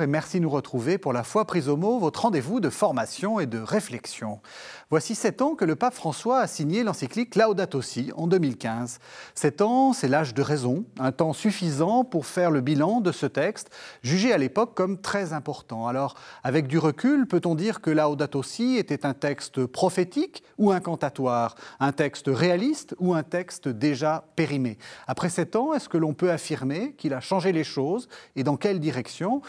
Et merci de nous retrouver pour la foi prise au mot, votre rendez-vous de formation et de réflexion. Voici sept ans que le pape François a signé l'encyclique Laudato Si en 2015. Sept ans, c'est l'âge de raison, un temps suffisant pour faire le bilan de ce texte, jugé à l'époque comme très important. Alors, avec du recul, peut-on dire que Laudato Si était un texte prophétique ou incantatoire, un texte réaliste ou un texte déjà périmé? Après sept ans, est-ce que l'on peut affirmer qu'il a changé les choses et dans quelle direction?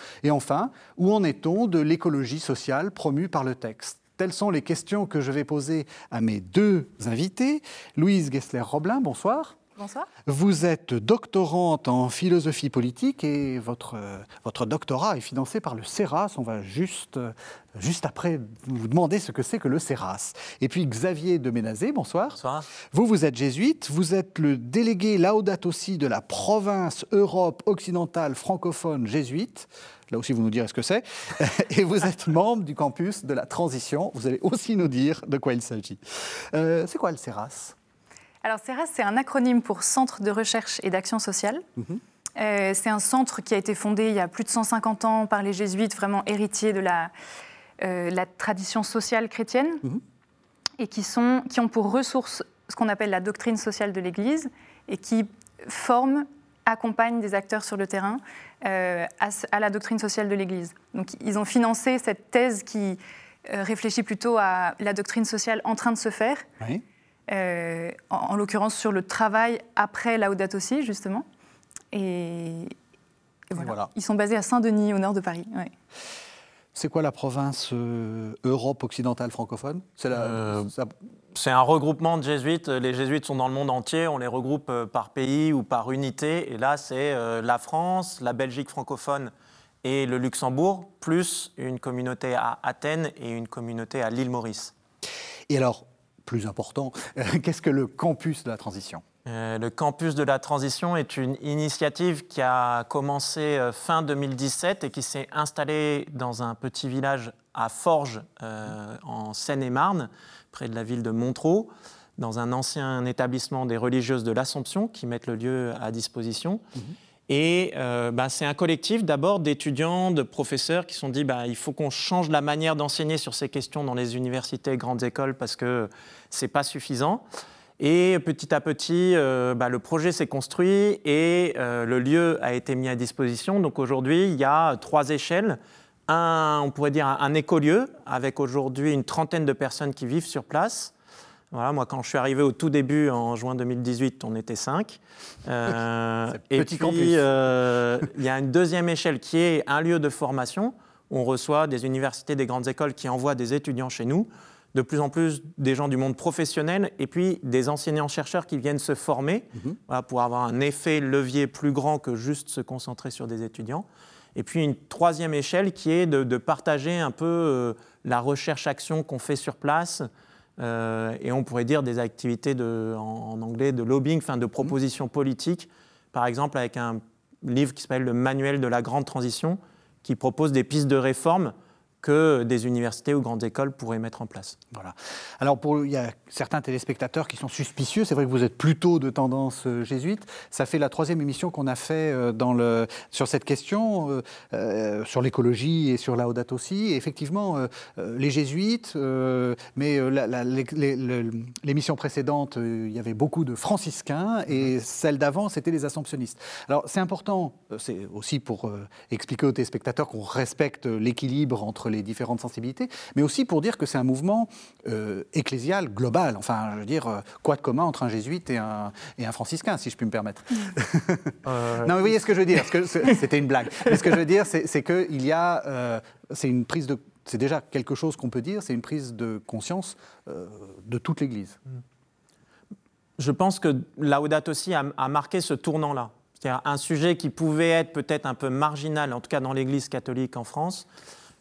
Où en est-on de l'écologie sociale promue par le texte? Telles sont les questions que je vais poser à mes deux invités. Louise Gessler-Roblin, bonsoir. Bonsoir. Vous êtes doctorante en philosophie politique et votre, votre doctorat est financé par le CERAS. On va juste, juste après vous demander ce que c'est que le CERAS. Et puis Xavier de Ménazé, bonsoir. Bonsoir. Vous, vous êtes jésuite, vous êtes le délégué laudato aussi de la province Europe occidentale francophone jésuite. Là aussi, vous nous direz ce que c'est. Et vous êtes membre du campus de la transition. Vous allez aussi nous dire de quoi il s'agit. Euh, c'est quoi le CERAS alors CERAS, c'est un acronyme pour Centre de recherche et d'action sociale. Mhm. Euh, c'est un centre qui a été fondé il y a plus de 150 ans par les jésuites, vraiment héritiers de la, euh, la tradition sociale chrétienne, mhm. et qui, sont, qui ont pour ressource ce qu'on appelle la doctrine sociale de l'Église, et qui forment, accompagnent des acteurs sur le terrain euh, à, la doctrine sociale de l'Église. Donc ils ont financé cette thèse qui réfléchit plutôt à la doctrine sociale en train de se faire. Oui. Euh, en, l'occurrence sur le travail après Laudato Si, justement. Et, voilà. Ils sont basés à Saint-Denis, au nord de Paris. C'est quoi la province euh, Europe occidentale francophone? Euh, C'est un regroupement de jésuites. Les jésuites sont dans le monde entier. On les regroupe par pays ou par unité. Et là, c'est la France, la Belgique francophone et le Luxembourg, plus une communauté à Athènes et une communauté à l'île Maurice. Et alors, plus important. Qu'est-ce que le campus de la transition? Euh, le campus de la transition est une initiative qui a commencé euh, fin 2017 et qui s'est installée dans un petit village à Forges, euh, en Seine-et-Marne, près de la ville de Montreux, dans un ancien établissement des religieuses de l'Assomption qui mettent le lieu à disposition. Mhm. Et euh, bah, c'est un collectif d'abord d'étudiants, de professeurs qui se sont dit bah, il faut qu'on change la manière d'enseigner sur ces questions dans les universités, grandes écoles, parce que ce n'est pas suffisant. Et petit à petit, euh, bah, le projet s'est construit et euh, le lieu a été mis à disposition. Donc aujourd'hui, il y a trois échelles. Un, on pourrait dire un écolieu, avec aujourd'hui une trentaine de personnes qui vivent sur place. Voilà, moi, quand je suis arrivé au tout début, en juin 2018, on était cinq. Euh, et puis, euh, il y a une deuxième échelle qui est un lieu de formation. On reçoit des universités, des grandes écoles qui envoient des étudiants chez nous, de plus en plus des gens du monde professionnel, et puis des enseignants-chercheurs qui viennent se former mhm. voilà, pour avoir un effet levier plus grand que juste se concentrer sur des étudiants. Et puis une troisième échelle qui est de, partager un peu euh, la recherche-action qu'on fait sur place, et on pourrait dire des activités de, en, anglais de lobbying, enfin de propositions politiques, par exemple avec un livre qui s'appelle Le Manuel de la Grande Transition, qui propose des pistes de réforme que des universités ou grandes écoles pourraient mettre en place. Voilà. Alors, pour, il y a certains téléspectateurs qui sont suspicieux. C'est vrai que vous êtes plutôt de tendance euh, jésuite. Ça fait la troisième émission qu'on a fait euh, dans le, sur cette question, euh, sur l'écologie et sur la Laudato aussi. Et effectivement, les jésuites, mais l'émission précédente, il y avait beaucoup de franciscains et celle d'avant, c'était les assomptionnistes. Alors, c'est important, c'est aussi pour expliquer aux téléspectateurs qu'on respecte l'équilibre entre les différentes sensibilités, mais aussi pour dire que c'est un mouvement euh, ecclésial global. Enfin, je veux dire, euh, quoi de commun entre un jésuite et un, et un franciscain, si je puis me permettre euh, Non, mais vous voyez ce que je veux dire. C'était une blague. Mais ce que je veux dire, c'est qu'il y a, c'est une prise de, c'est déjà quelque chose qu'on peut dire, c'est une prise de conscience de toute l'Église. Je pense que Laudato aussi a, a marqué ce tournant-là. C'est-à-dire un sujet qui pouvait être peut-être un peu marginal, en tout cas dans l'Église catholique en France,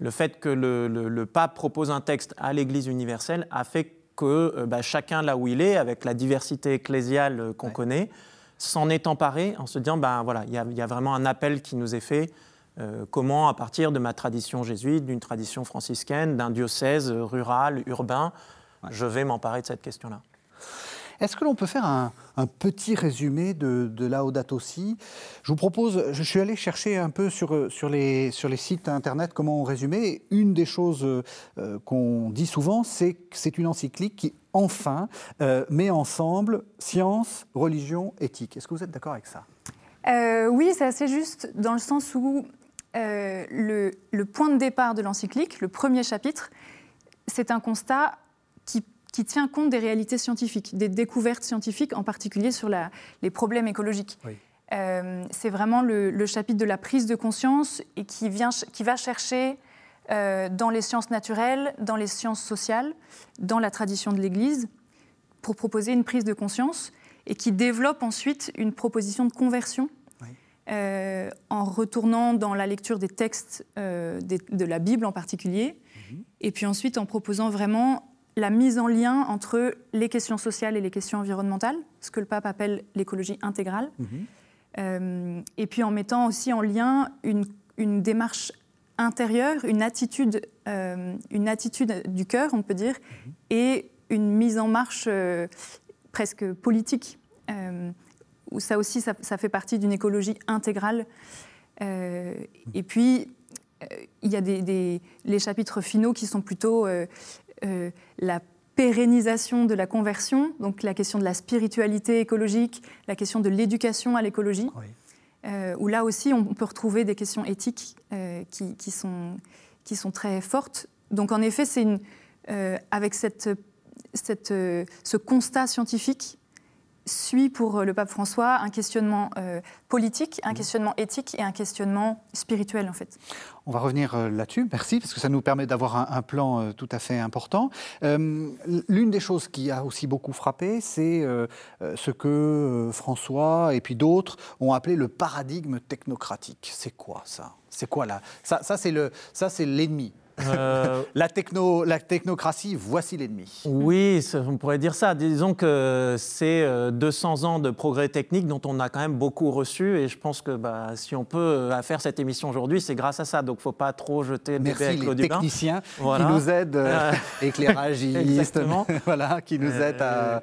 le fait que le, pape propose un texte à l'Église universelle a fait que euh, bah, chacun là où il est, avec la diversité ecclésiale euh, qu'on connaît, s'en est emparé en se disant, ben voilà, il y, a vraiment un appel qui nous est fait. Euh, comment, à partir de ma tradition jésuite, d'une tradition franciscaine, d'un diocèse rural, urbain, je vais m'emparer de cette question-là. Est-ce que l'on peut faire un, petit résumé de, de Laudato Je vous propose, je suis allé chercher un peu sur, sur, les, sites internet comment on résumait. Une des choses euh, qu'on dit souvent, c'est que c'est une encyclique qui, enfin, euh, met ensemble science, religion, éthique. Est-ce que vous êtes d'accord avec ça? Euh, Oui, c'est assez juste dans le sens où le, le point de départ de l'encyclique, le premier chapitre, c'est un constat qui tient compte des réalités scientifiques, des découvertes scientifiques, en particulier sur la, les problèmes écologiques. Euh, c'est vraiment le, chapitre de la prise de conscience et qui, vient, qui va chercher euh, dans les sciences naturelles, dans les sciences sociales, dans la tradition de l'Église, pour proposer une prise de conscience et qui développe ensuite une proposition de conversion euh, en retournant dans la lecture des textes de la Bible en particulier, mhm. et puis ensuite en proposant vraiment la mise en lien entre les questions sociales et les questions environnementales, ce que le pape appelle l'écologie intégrale, mhm. euh, et puis en mettant aussi en lien une, démarche intérieure, une attitude, euh, une attitude du cœur, on peut dire, mhm. et une mise en marche euh, presque politique, où ça aussi, ça, fait partie d'une écologie intégrale. et puis, il y a des, les chapitres finaux qui sont plutôt euh, la pérennisation de la conversion, donc la question de la spiritualité écologique, la question de l'éducation à l'écologie, euh, où là aussi on peut retrouver des questions éthiques euh, qui, sont, qui sont très fortes. Donc en effet, c'est une, avec cette, cette, ce constat scientifique suit pour euh, le pape François un questionnement euh, politique, un mmh. questionnement éthique et un questionnement spirituel en fait. On va revenir euh, là-dessus, merci, parce que ça nous permet d'avoir un, plan tout à fait important. L'une des choses qui a aussi beaucoup frappé, c'est ce que François et puis d'autres ont appelé le paradigme technocratique. C'est quoi ça? C'est quoi là? Ça, ça c'est l'ennemi. Euh, la, techno, la technocratie, voici l'ennemi. Oui, on pourrait dire ça. Disons que c'est 200 euh, ans de progrès technique dont on a quand même beaucoup reçu. Et je pense que bah, si on peut euh, faire cette émission aujourd'hui, c'est grâce à ça. Donc il ne faut pas trop jeter le Merci avec les techniciens qui nous aident, éclairagistes, voilà, qui nous aident à...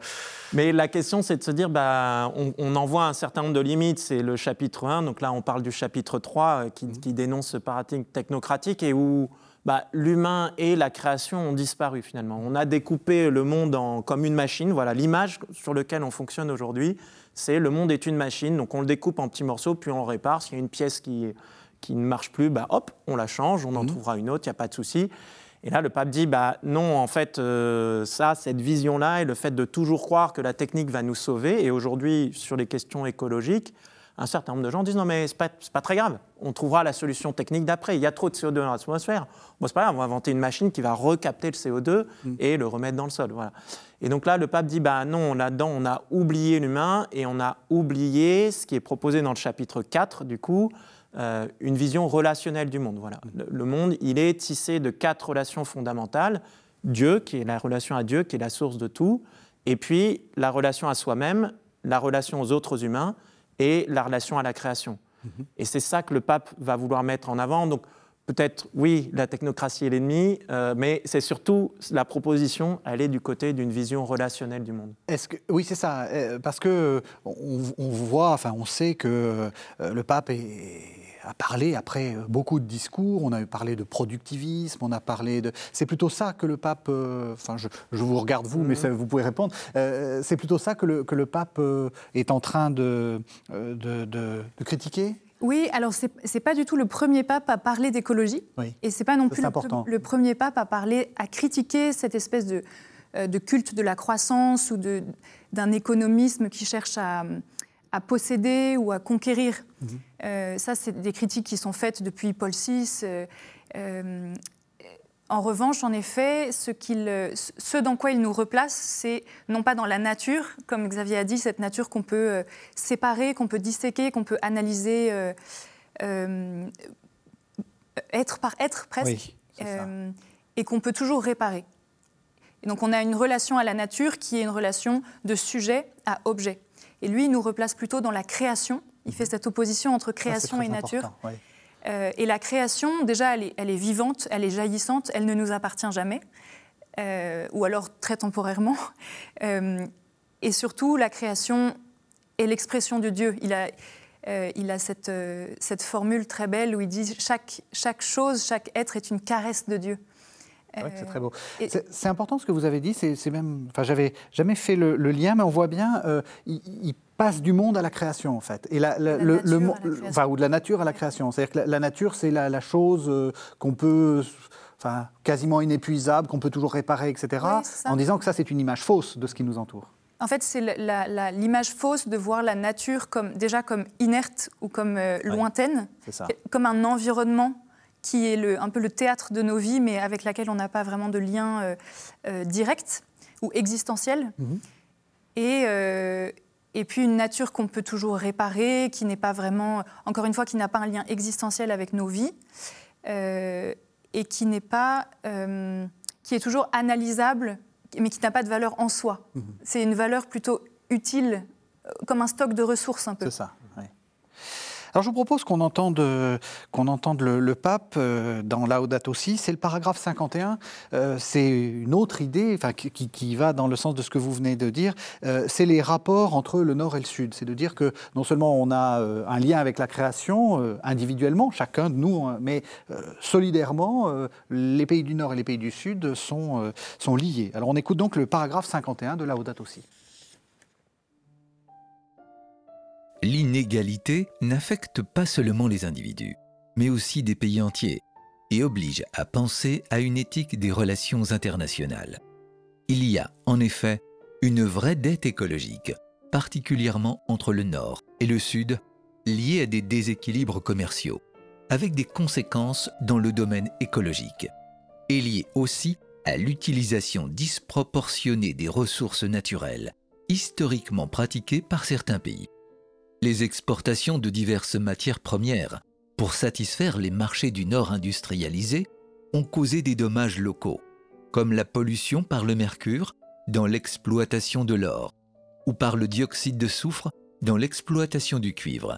Mais la question, c'est de se dire, bah, on, on, en voit un certain nombre de limites. C'est le chapitre 1, donc là, on parle du chapitre 3 qui, qui dénonce ce paradigme technocratique et où bah, l'humain et la création ont disparu finalement. On a découpé le monde en, comme une machine. Voilà, l'image sur laquelle on fonctionne aujourd'hui, c'est le monde est une machine. Donc on le découpe en petits morceaux, puis on répare. S'il y a une pièce qui, qui ne marche plus, bah, hop, on la change, on en mhm. trouvera une autre, il n'y a pas de souci. Et là, le pape dit, bah, non, en fait, euh, ça, cette vision-là et le fait de toujours croire que la technique va nous sauver, et aujourd'hui, sur les questions écologiques, un certain nombre de gens disent non mais c'est pas, pas très grave, on trouvera la solution technique d'après. Il y a trop de CO2 dans l'atmosphère. Bon c'est pas grave, on va inventer une machine qui va recapter le CO2 mm. et le remettre dans le sol. Voilà. Et donc là le pape dit bah non là-dedans on a oublié l'humain et on a oublié ce qui est proposé dans le chapitre 4 du coup. Euh, une vision relationnelle du monde. Voilà. Le, le, monde, il est tissé de quatre relations fondamentales. Dieu, qui est la relation à Dieu, qui est la source de tout, et puis la relation à soi-même, la relation aux autres humains, et la relation à la création. Mhm. Et c'est ça que le pape va vouloir mettre en avant. Donc peut-être, oui, la technocratie est l'ennemi, euh, mais c'est surtout la proposition, elle est du côté d'une vision relationnelle du monde. Est-ce que, oui, c'est ça, euh, parce que on, on, voit, enfin, on sait que euh, le pape est a parlé après euh, beaucoup de discours, on a parlé de productivisme, on a parlé de... C'est plutôt ça que le pape, euh, enfin je, vous regarde vous, mais mhm. vous pouvez répondre, euh, c'est plutôt ça que le, que le pape est en train de, de, de, critiquer? Oui, alors c'est n'est pas du tout le premier pape à parler d'écologie, oui. et c'est pas non plus le, le, premier pape à parler, à critiquer cette espèce de, de culte de la croissance ou d'un économisme qui cherche à, à posséder ou à conquérir. Mhm. Euh, ça, c'est des critiques qui sont faites depuis Paul VI. Euh, euh, en revanche, en effet, ce, ce, dans quoi il nous replace, c'est non pas dans la nature, comme Xavier a dit, cette nature qu'on peut séparer, qu'on peut disséquer, qu'on peut analyser être par être presque, et qu'on peut toujours réparer. Et donc on a une relation à la nature qui est une relation de sujet à objet. Et lui, il nous replace plutôt dans la création. Il fait cette opposition entre création et nature. Euh, et la création, déjà, elle est, vivante, elle est jaillissante, elle ne nous appartient jamais, euh, ou alors très temporairement. Euh, et surtout, la création est l'expression de Dieu. Il a, il a cette, cette, formule très belle où il dit chaque, chaque chose, chaque être est une caresse de Dieu. C'est très beau. C'est important ce que vous avez dit. C'est même, enfin, j'avais jamais fait le, lien, mais on voit bien, il, passe du monde à la création en fait, et la, le, enfin, ou de la nature à la création. C'est-à-dire que la, nature, c'est la, chose qu'on peut enfin, quasiment inépuisable, qu'on peut toujours réparer, etc., en disant que ça, c'est une image fausse de ce qui nous entoure. En fait, c'est l'image fausse de voir la nature comme, déjà comme inerte ou comme euh, lointaine, comme un environnement qui est le, un peu le théâtre de nos vies, mais avec laquelle on n'a pas vraiment de lien euh, euh, direct ou existentiel. Mhm. Et, et puis une nature qu'on peut toujours réparer, qui n'est pas vraiment, encore une fois, qui n'a pas un lien existentiel avec nos vies et qui n'est pas, euh, qui est toujours analysable, mais qui n'a pas de valeur en soi. Mhm. C'est une valeur plutôt utile, euh, comme un stock de ressources un peu. C'est ça. Alors je vous propose qu'on entende, qu'on entende le, pape euh, dans Laudato Si. C'est le paragraphe 51. Euh, c'est une autre idée enfin, qui, va dans le sens de ce que vous venez de dire. Euh, c'est les rapports entre le Nord et le Sud. C'est de dire que non seulement on a un lien avec la création individuellement, chacun de nous, hein, mais solidairement, les pays du Nord et les pays du Sud sont, sont liés. Alors on écoute donc le paragraphe 51 de Laudato Si. L'inégalité n'affecte pas seulement les individus, mais aussi des pays entiers, et oblige à penser à une éthique des relations internationales. Il y a, en effet, une vraie dette écologique, particulièrement entre le Nord et le Sud, liée à des déséquilibres commerciaux, avec des conséquences dans le domaine écologique, et liée aussi à l'utilisation disproportionnée des ressources naturelles, historiquement pratiquée par certains pays les exportations de diverses matières premières pour satisfaire les marchés du Nord industrialisé ont causé des dommages locaux, comme la pollution par le mercure dans l'exploitation de l'or ou par le dioxyde de soufre dans l'exploitation du cuivre.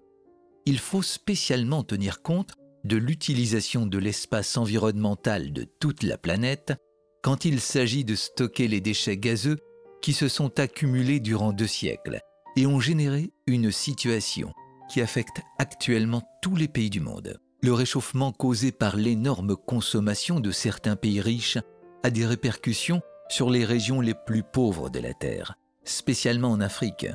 Il faut spécialement tenir compte de l'utilisation de l'espace environnemental de toute la planète quand il s'agit de stocker les déchets gazeux qui se sont accumulés durant deux siècles et ont généré une situation qui affecte actuellement tous les pays du monde. Le réchauffement causé par l'énorme consommation de certains pays riches a des répercussions sur les régions les plus pauvres de la Terre, spécialement en Afrique,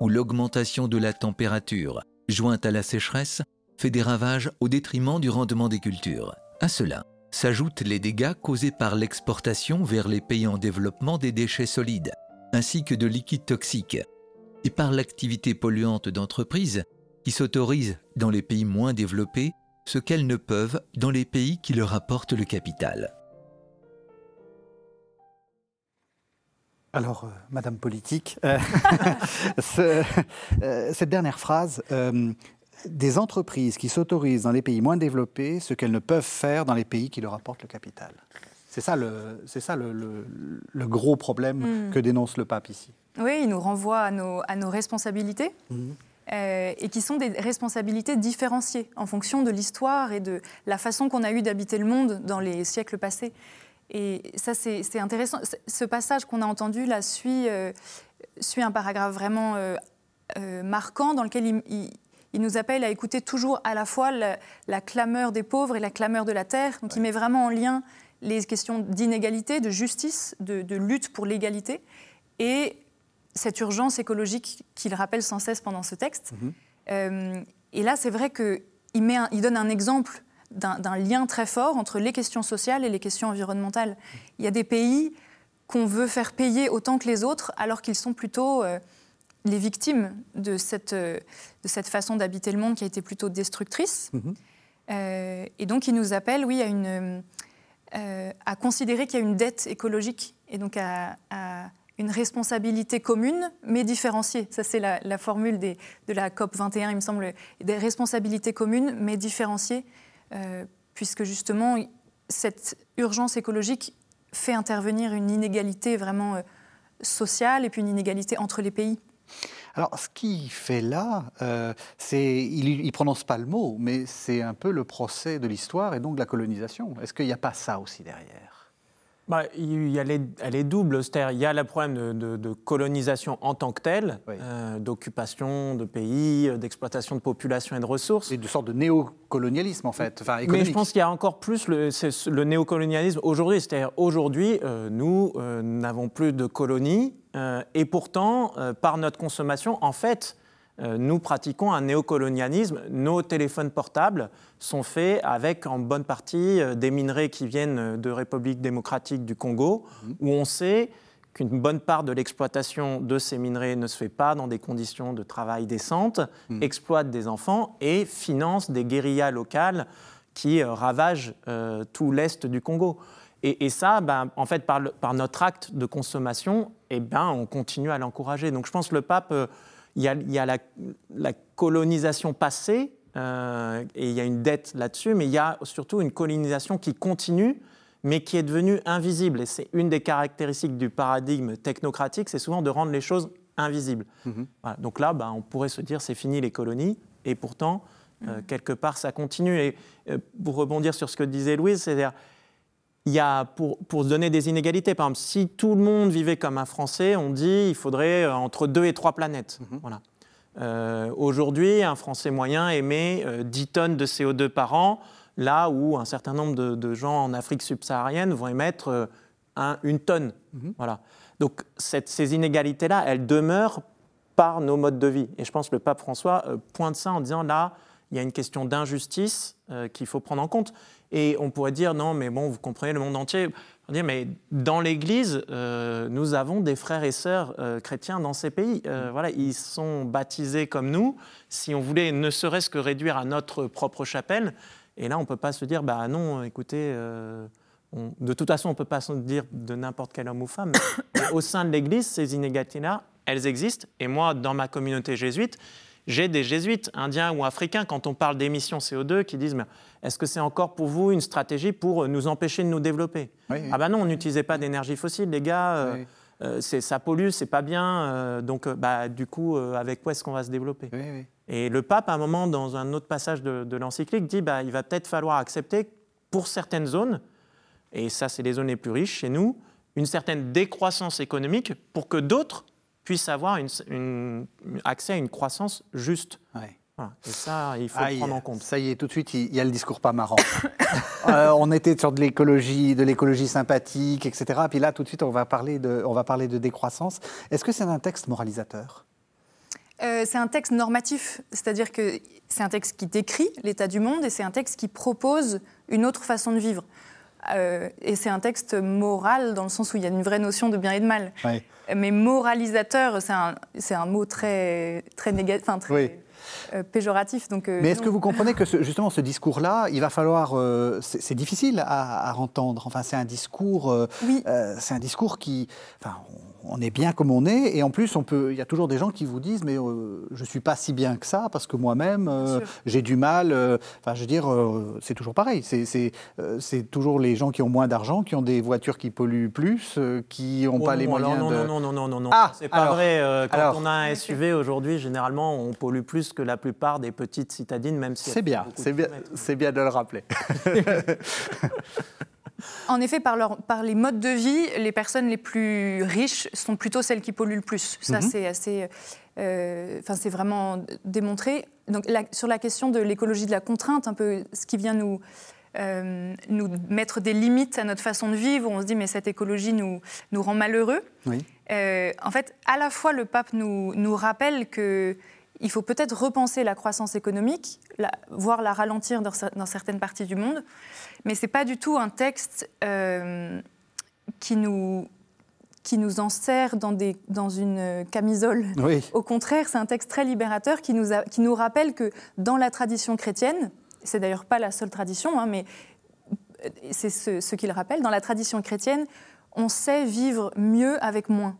où l'augmentation de la température, jointe à la sécheresse, fait des ravages au détriment du rendement des cultures. À cela s'ajoutent les dégâts causés par l'exportation vers les pays en développement des déchets solides, ainsi que de liquides toxiques, et par l'activité polluante d'entreprises qui s'autorisent dans les pays moins développés ce qu'elles ne peuvent dans les pays qui leur apportent le capital. Alors, euh, Madame Politique, euh, euh, cette dernière phrase, des entreprises qui s'autorisent dans les pays moins développés ce qu'elles ne peuvent faire dans les pays qui leur apportent le capital. C'est ça le, c'est ça le, gros problème hmm. que dénonce le pape ici. Oui, il nous renvoie à nos, à nos responsabilités. Mhm. Euh, et qui sont des responsabilités différenciées en fonction de l'histoire et de la façon qu'on a eu d'habiter le monde dans les siècles passés. Et ça, c'est intéressant. Ce passage qu'on a entendu là suit, euh, suit un paragraphe vraiment euh, marquant dans lequel il, il, nous appelle à écouter toujours à la fois la, clameur des pauvres et la clameur de la terre. Donc il met vraiment en lien les questions d'inégalité, de justice, de, de lutte pour l'égalité et cette urgence écologique qu'il rappelle sans cesse pendant ce texte. Mhm. Euh, et là, c'est vrai qu'il il donne un exemple d'un lien très fort entre les questions sociales et les questions environnementales. Il y a des pays qu'on veut faire payer autant que les autres, alors qu'ils sont plutôt euh, les victimes de cette, euh, de cette façon d'habiter le monde qui a été plutôt destructrice. Mhm. et donc, il nous appelle, oui, à, une, à considérer qu'il y a une dette écologique et donc à une responsabilité commune, mais différenciée. Ça, c'est la, formule de la COP 21, il me semble, des responsabilités communes, mais différenciées, euh, puisque justement, cette urgence écologique fait intervenir une inégalité vraiment euh, sociale et puis une inégalité entre les pays. Alors, ce qu'il fait là, euh, c'est, il ne prononce pas le mot, mais c'est un peu le procès de l'histoire et donc de la colonisation. Est-ce qu'il n'y a pas ça aussi derrière? Bah, elle, est, elle est double. C'est-à-dire, il y a le problème de, colonisation en tant que telle, euh, d'occupation de pays, euh, d'exploitation de population et de ressources. C'est une sorte de néocolonialisme, en fait. Enfin, Mais je pense qu'il y a encore plus le, le néocolonialisme aujourd'hui. C'est-à-dire, aujourd'hui, euh, nous n'avons plus de colonies. et pourtant, par notre consommation, en fait, nous pratiquons un néocolonialisme. Nos téléphones portables sont faits avec en bonne partie euh, des minerais qui viennent de République démocratique du Congo, où on sait qu'une bonne part de l'exploitation de ces minerais ne se fait pas dans des conditions de travail décentes, mhm. exploite des enfants et finance des guérillas locales qui euh, ravagent tout l'est du Congo. Et, ça, ben, en fait, par, notre acte de consommation, eh ben, on continue à l'encourager. Donc je pense que le pape il y a, la, colonisation passée, euh, et il y a une dette là-dessus, mais il y a surtout une colonisation qui continue, mais qui est devenue invisible. Et c'est une des caractéristiques du paradigme technocratique, c'est souvent de rendre les choses invisibles. Mhm. Donc là, bah, on pourrait se dire c'est fini les colonies, et pourtant, euh, mhm. quelque part, ça continue. Et euh, pour rebondir sur ce que disait Louise, c'est-à-dire il y a, pour, pour, se donner des inégalités, par exemple, si tout le monde vivait comme un Français, on dit il faudrait euh, entre deux et trois planètes. Mhm. Voilà. Euh, Aujourd'hui, un Français moyen émet 10 euh, tonnes de CO2 par an, là où un certain nombre de, gens en Afrique subsaharienne vont émettre un, une tonne. Mhm. Voilà. Donc cette, ces inégalités-là, elles demeurent par nos modes de vie. Et je pense que le pape François pointe ça en disant là, il y a une question d'injustice qu'il faut prendre en compte. Et on pourrait dire, non, mais bon, vous comprenez le monde entier. On dit, mais dans l'Église, euh, nous avons des frères et sœurs euh, chrétiens dans ces pays. Euh, voilà, ils sont baptisés comme nous. Si on voulait ne serait-ce que réduire à notre propre chapelle, et là, on ne peut pas se dire, bah non, écoutez, de toute façon, on ne peut pas se dire de n'importe quel homme ou femme. Mais au sein de l'Église, ces inégalités-là, elles existent. Et moi, dans ma communauté jésuite, j'ai des jésuites indiens ou africains, quand on parle d'émissions CO2, qui disent, mais est-ce que c'est encore pour vous une stratégie pour nous empêcher de nous développer Ah ben non, on n'utilisait pas d'énergie fossile, les gars. Euh, euh, ça pollue, c'est pas bien. Euh, donc, bah, du coup, avec quoi est-ce qu'on va se développer Et le pape, à un moment, dans un autre passage de, l'encyclique, dit bah, il va peut-être falloir accepter pour certaines zones, et ça, c'est les zones les plus riches chez nous, une certaine décroissance économique pour que d'autres puissent avoir une, accès à une croissance juste. Et ça, il faut le prendre en compte. Ça y est, tout de suite, il y a le discours pas marrant. Euh, on était sur de l'écologie, de l'écologie sympathique, etc. Puis là, tout de suite, on va parler de, on va parler de décroissance. Est-ce que c'est un texte moralisateur? Euh, c'est un texte normatif, c'est-à-dire que c'est un texte qui décrit l'état du monde et c'est un texte qui propose une autre façon de vivre. Euh, et c'est un texte moral dans le sens où il y a une vraie notion de bien et de mal. Mais moralisateur, c'est un, un, mot très, très négatif, enfin, très, euh, péjoratif. Donc, euh, Mais est-ce que vous comprenez que justement ce discours-là, il va falloir, c'est difficile à, à, entendre. Enfin, c'est un discours, oui. c'est un discours qui, enfin, on est bien comme on est, et en plus, on peut, il y a toujours des gens qui vous disent, mais euh, je suis pas si bien que ça parce que moi-même, euh, j'ai du mal. Euh, enfin, je veux dire, c'est toujours pareil. C'est toujours les gens qui ont moins d'argent, qui ont des voitures qui polluent plus, qui n'ont pas les moyens non, de. Non, non, non, non, non, ah, c'est pas vrai. quand on a un SUV aujourd'hui, généralement, on pollue plus que la plupart des petites citadines, même si. C'est bien, c'est bien, c'est bien de le rappeler. En effet, par, par, les modes de vie, les personnes les plus riches sont plutôt celles qui polluent le plus. Ça, mhm. c'est assez. Euh, enfin, c'est vraiment démontré. Donc, sur la question de l'écologie de la contrainte, un peu ce qui vient nous, euh, nous mettre des limites à notre façon de vivre, où on se dit mais cette écologie nous, nous rend malheureux. Euh, en fait, à la fois le pape nous, nous rappelle que il faut peut-être repenser la croissance économique, voire la ralentir dans, certaines parties du monde, mais ce n'est pas du tout un texte euh, qui, nous, qui nous enserre dans, des, dans une camisole. Au contraire, c'est un texte très libérateur qui nous, qui nous rappelle que dans la tradition chrétienne, c'est d'ailleurs pas la seule tradition, hein, mais c'est ce, ce qu'il rappelle, dans la tradition chrétienne, on sait vivre mieux avec moins.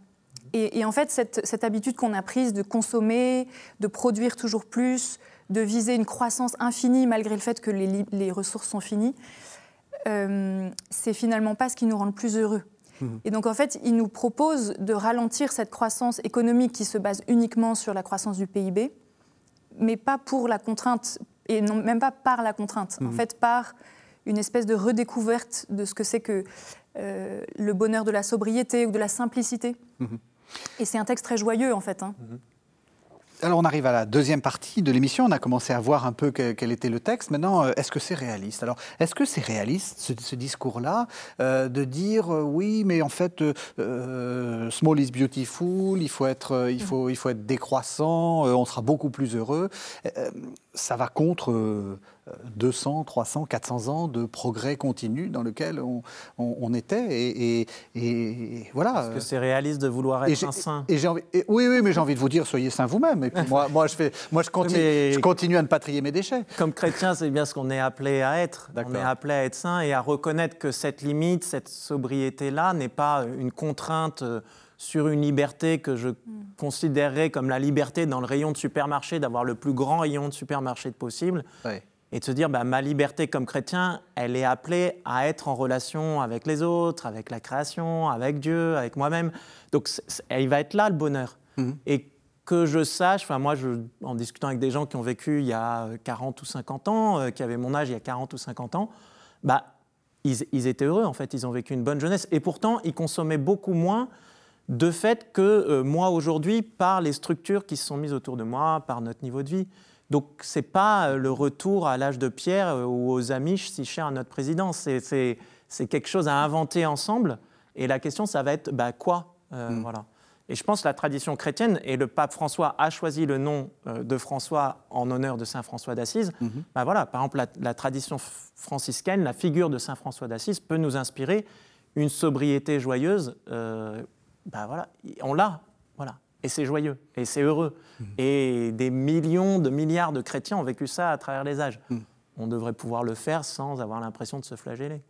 Et, en fait, cette, habitude qu'on a prise de consommer, de produire toujours plus, de viser une croissance infinie malgré le fait que les, ressources sont finies, euh, c'est finalement pas ce qui nous rend le plus heureux. Mmh. Et donc en fait, il nous propose de ralentir cette croissance économique qui se base uniquement sur la croissance du PIB, mais pas pour la contrainte, et non, même pas par la contrainte, en mmh. fait par une espèce de redécouverte de ce que c'est que le bonheur de la sobriété ou de la simplicité. Mhm. Et c'est un texte très joyeux en fait. Hein. Mhm. Alors on arrive à la deuxième partie de l'émission, on a commencé à voir un peu quel, était le texte. Maintenant, euh, est-ce que c'est réaliste? Alors, est-ce que c'est réaliste, ce, discours-là, euh, de dire euh, oui, mais en fait, small is beautiful, il faut être, il faut, il faut être décroissant, on sera beaucoup plus heureux? Ça va contre 200, 300, 400 ans de progrès continu dans lequel on, était. Et, voilà. Est-ce que c'est réaliste de vouloir être un saint et envie, oui, oui, mais j'ai envie de vous dire, soyez saint vous-même. Et puis moi, moi, je, fais, moi je, continue, je continue à ne pas trier mes déchets. Comme chrétien, c'est bien ce qu'on est appelé à être. On est appelé à être saint et à reconnaître que cette limite, cette sobriété-là n'est pas une contrainte euh, sur une liberté que je considérerais comme la liberté dans le rayon de supermarché, d'avoir le plus grand rayon de supermarché possible. Oui et de se dire bah, ma liberté comme chrétien, elle est appelée à être en relation avec les autres, avec la création, avec Dieu, avec moi-même. Donc il va être là le bonheur. Mhm. Et que je sache, enfin moi, je, en discutant avec des gens qui ont vécu il y a 40 ou 50 ans, euh, qui avaient mon âge il y a 40 ou 50 ans, bah, ils, étaient heureux en fait, ils ont vécu une bonne jeunesse. Et pourtant, ils consommaient beaucoup moins de fait que euh, moi aujourd'hui par les structures qui se sont mises autour de moi, par notre niveau de vie. Donc ce n'est pas euh, le retour à l'âge de pierre euh, ou aux Amish si cher à notre président. C'est quelque chose à inventer ensemble. Et la question, ça va être bah, quoi euh, mm. voilà. Et je pense que la tradition chrétienne, et le pape François a choisi le nom de François en honneur de Saint François d'Assise, mm-hmm. bah, voilà, par exemple, la, tradition franciscaine, la figure de Saint François d'Assise peut nous inspirer une sobriété joyeuse. Bah, voilà, on l'a, voilà. Et c'est joyeux, et c'est heureux. Mmh. Et des millions de milliards de chrétiens ont vécu ça à travers les âges. Mmh. On devrait pouvoir le faire sans avoir l'impression de se flageller.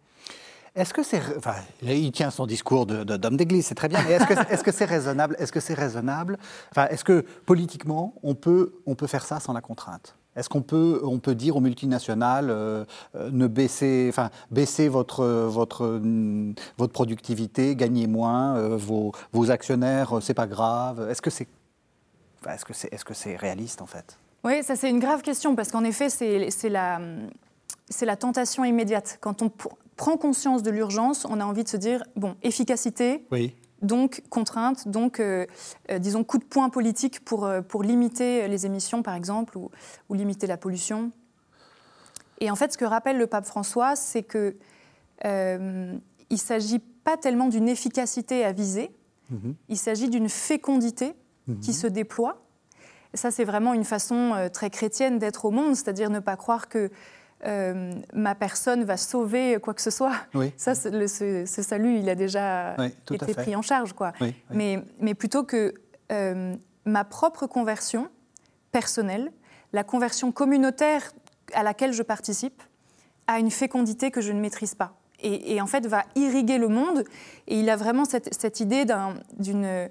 Est-ce que c'est, enfin, il tient son discours d'homme d'église, c'est très bien. Mais est-ce que c'est raisonnable Est-ce que c'est raisonnable? Enfin, est-ce que politiquement on peut on peut faire ça sans la contrainte? Est-ce qu'on peut, on peut dire aux multinationales euh, euh, ne baisser, enfin, baisser votre, votre, votre productivité, gagnez moins, euh, vos, vos, actionnaires, c'est pas grave Est-ce que c'est est-ce que c'est est -ce c'est réaliste en fait? Oui, ça c'est une grave question parce qu'en effet, c'est la, la tentation immédiate. Quand on prend conscience de l'urgence, on a envie de se dire bon, efficacité. Oui donc contrainte, donc euh, euh, disons coup de poing politique pour, euh, pour limiter les émissions par exemple ou, limiter la pollution. Et en fait ce que rappelle le pape François, c'est que il ne s'agit pas tellement d'une efficacité à viser, mhm. il s'agit d'une fécondité qui mhm. se déploie. Et ça c'est vraiment une façon très chrétienne d'être au monde, c'est-à-dire ne pas croire que euh, ma personne va sauver quoi que ce soit. Ça, ce, salut, il a déjà été pris en charge. Quoi. Mais, mais, plutôt que euh, ma propre conversion personnelle, la conversion communautaire à laquelle je participe, a une fécondité que je ne maîtrise pas. Et, en fait, va irriguer le monde. Et il a vraiment cette, cette idée d'une